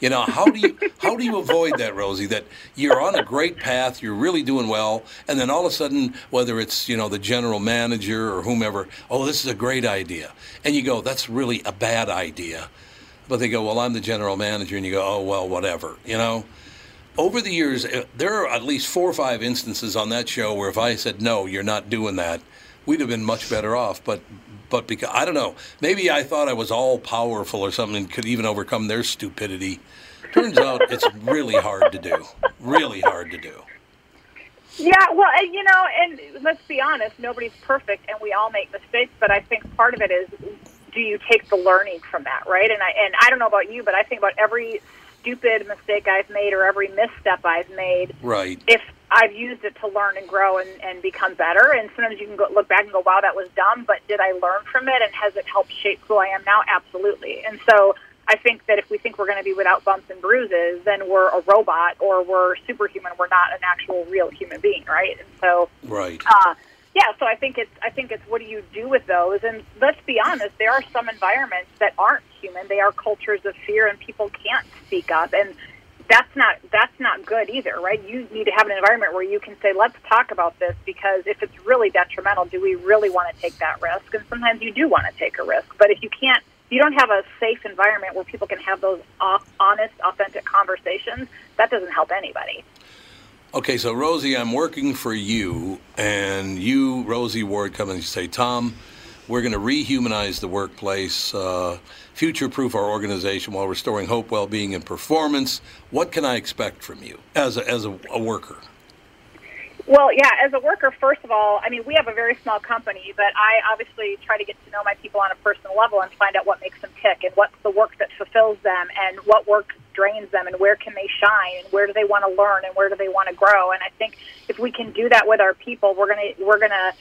You know, how do you how do you avoid that, Rosie? That you're on a great path, you're really doing well, and then all of a sudden, whether it's you know the general manager or whomever, oh, this is a great idea, and you go, that's really a bad idea, but they go, well, I'm the general manager, and you go, oh, well, whatever, you know. Over the years, eh, there are at least four or five instances on that show where if I said no, you're not doing that, we'd have been much better off. But but because I don't know, maybe I thought I was all powerful or something and could even overcome their stupidity. Turns out it's really hard to do. Really hard to do. Yeah, well, and, you know, and let's be honest, nobody's perfect, and we all make mistakes. But I think part of it is, do you take the learning from that, right? And I and I don't know about you, but I think about every stupid mistake I've made or every misstep I've made. Right. If I've used it to learn and grow and, and become better, and sometimes you can go, look back and go, "Wow, that was dumb," but did I learn from it, and has it helped shape who I am now? Absolutely. And so I think that if we think we're going to be without bumps and bruises, then we're a robot or we're superhuman. We're not an actual real human being, right? And so, Right. uh, yeah. So I think it's I think it's what do you do with those? And let's be honest, there are some environments that aren't human. They are cultures of fear, and people can't speak up. And that's not that's not good either, right? You need to have an environment where you can say, "Let's talk about this," because if it's really detrimental, do we really want to take that risk? And sometimes you do want to take a risk, but if you can't, you don't have a safe environment where people can have those honest, authentic conversations, that doesn't help anybody. Okay, so Rosie, I'm working for you, and you, Rosie Ward, come and say, Tom, we're going to rehumanize the workplace, uh, future-proof our organization while restoring hope, well-being, and performance. What can I expect from you as a, as a, a worker? Well, yeah, as a worker, first of all, I mean, we have a very small company, but I obviously try to get to know my people on a personal level and find out what makes them tick and what's the work that fulfills them and what work drains them and where can they shine and where do they want to learn and where do they want to grow. And I think if we can do that with our people, we're going to we're going to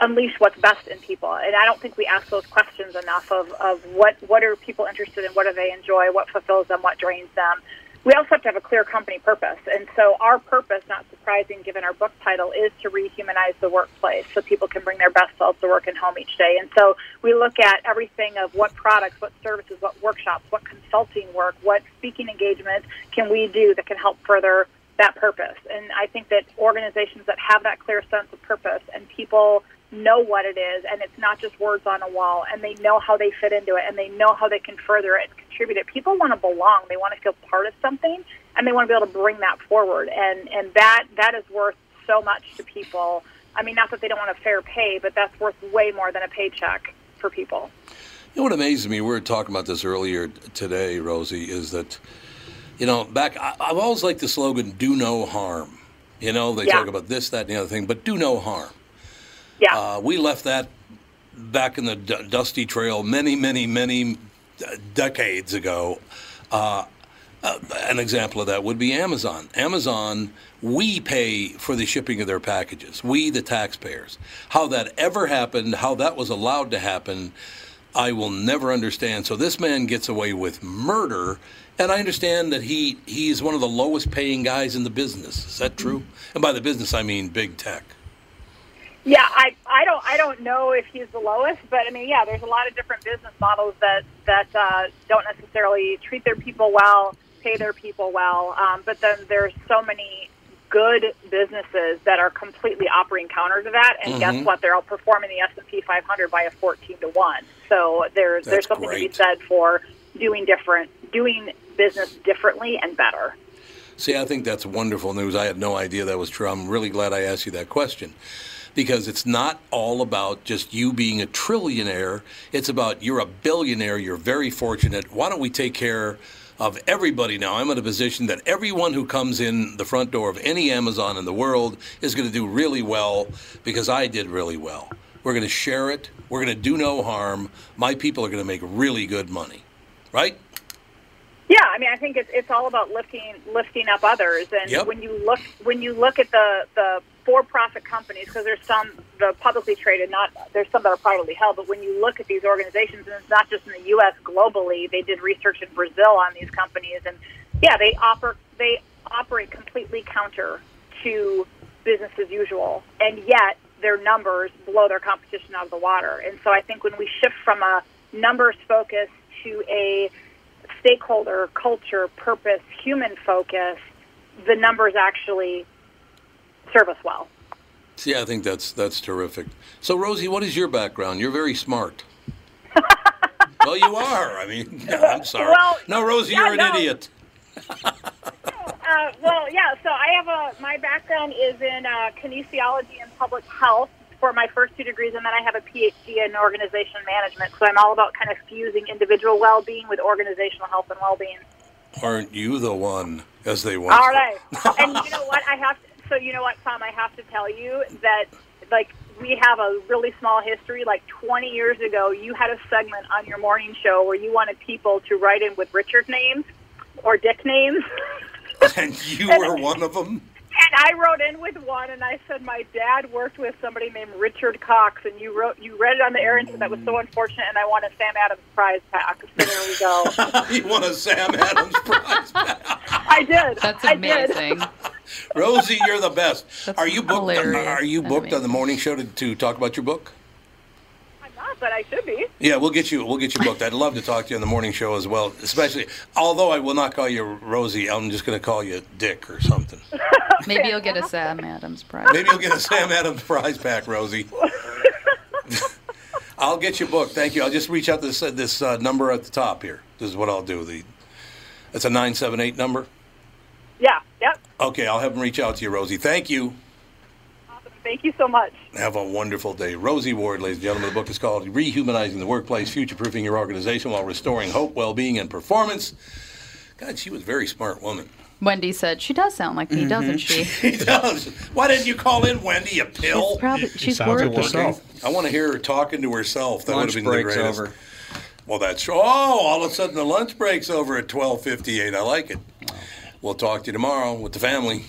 unleash what's best in people. And I don't think we ask those questions enough of, of what, what are people interested in, what do they enjoy, what fulfills them, what drains them. We also have to have a clear company purpose. And so our purpose, not surprising given our book title, is to rehumanize the workplace so people can bring their best selves to work and home each day. And so we look at everything of what products, what services, what workshops, what consulting work, what speaking engagements can we do that can help further that purpose. And I think that organizations that have that clear sense of purpose and people know what it is and it's not just words on a wall and they know how they fit into it and they know how they can further it and contribute it. People want to belong. They want to feel part of something and they want to be able to bring that forward and and that that is worth so much to people. I mean not that they don't want a fair pay, but that's worth way more than a paycheck for people. You know what amazes me? We were talking about this earlier today, Rosie, is that, you know, back, I, I've always liked the slogan, do no harm. You know, they Yeah. talk about this, that, and the other thing, but do no harm. Yeah. Uh, we left that back in the d- dusty trail many, many, many uh, decades ago. Uh, uh, an example of that would be Amazon. Amazon, we pay for the shipping of their packages. We, the taxpayers. How that ever happened, how that was allowed to happen, I will never understand. So this man gets away with murder, and I understand that he he is one of the lowest paying guys in the business. Is that true? And by the business, I mean big tech. Yeah, I, I don't I don't know if he's the lowest, but I mean, yeah, there's a lot of different business models that that uh, don't necessarily treat their people well, pay their people well, um, but then there's so many good businesses that are completely operating counter to that, and Mhm. guess what? They're outperforming the S and P 500 by a 14 to one. So there's That's there's something to be said for doing different, doing business differently and better. See, I think that's wonderful news. I had no idea that was true. I'm really glad I asked you that question because it's not all about just you being a trillionaire. It's about you're a billionaire, you're very fortunate. Why don't we take care of everybody now? I'm in a position that everyone who comes in the front door of any Amazon in the world is going to do really well because I did really well. We're going to share it. We're going to do no harm. My people are going to make really good money. Right? Yeah, I mean, I think it's it's all about lifting lifting up others, and Yep. when you look when you look at the the for-profit companies, because there's some the publicly traded, not there's some that are privately held, but when you look at these organizations, and it's not just in the U.S. globally, they did research in Brazil on these companies, and yeah, they offer they operate completely counter to business as usual, and yet their numbers blow their competition out of the water. And so I think when we shift from a numbers focus to a stakeholder, culture, purpose, human focus, the numbers actually serve us well. See, I think that's that's terrific. So, Rosie, what is your background? You're very smart. <laughs> well, you are. I mean, <laughs> yeah, I'm sorry. Well, no, Rosie, yeah, you're an no. idiot. <laughs> Uh, well, yeah. So I have a my background is in uh, kinesiology and public health for my first two degrees, and then I have a PhD in organization management. So I'm all about kind of fusing individual well-being with organizational health and well-being. Aren't you the one, as they want? All right. and you know what? I have to, so you know what, Tom? I have to tell you that like we have a really small history. Like 20 years ago, you had a segment on your morning show where you wanted people to write in with Richard names or Dick names. <laughs> and you were one of them. And I wrote in with one, and I said my dad worked with somebody named Richard Cox, and you wrote you read it on the air and said that was so unfortunate, and I want a Sam Adams prize pack. So there we go. <laughs> you want a Sam Adams prize? Pack? I did. That's I did. amazing. <laughs> Rosie, you're the best. That's are you booked? hilarious Are you and booked on the morning show to, to talk about your book? I'm not, but I should be. Yeah, we'll get you. We'll get you booked. I'd love to talk to you on the morning show as well. Especially, although I will not call you Rosie, I'm just going to call you Dick or something. <laughs> Maybe you'll get a Sam Adams prize. Maybe you'll get a Sam Adams prize pack, Rosie. <laughs> I'll get you booked. Thank you. I'll just reach out to this, uh, this uh, number at the top here. This is what I'll do. The That's a 978 number. Yeah. Yep. Okay, I'll have them reach out to you, Rosie. Thank you. Thank you so much. Have a wonderful day. Rosie Ward, ladies and gentlemen. The book is called Rehumanizing the Workplace, Future Proofing Your Organization While Restoring Hope, Well Being, and Performance. God, she was a very smart woman. Wendy said she does sound like me, mm-hmm. doesn't she? <laughs> She does. Why didn't you call in Wendy, you pill? She's probably- she's sounds like working. herself. I want to hear her talking to herself. That Lunch would have been the break's greatest. over. Well, that's. Oh, all of a sudden the lunch break's over at 12:58. I like it. We'll talk to you tomorrow with the family.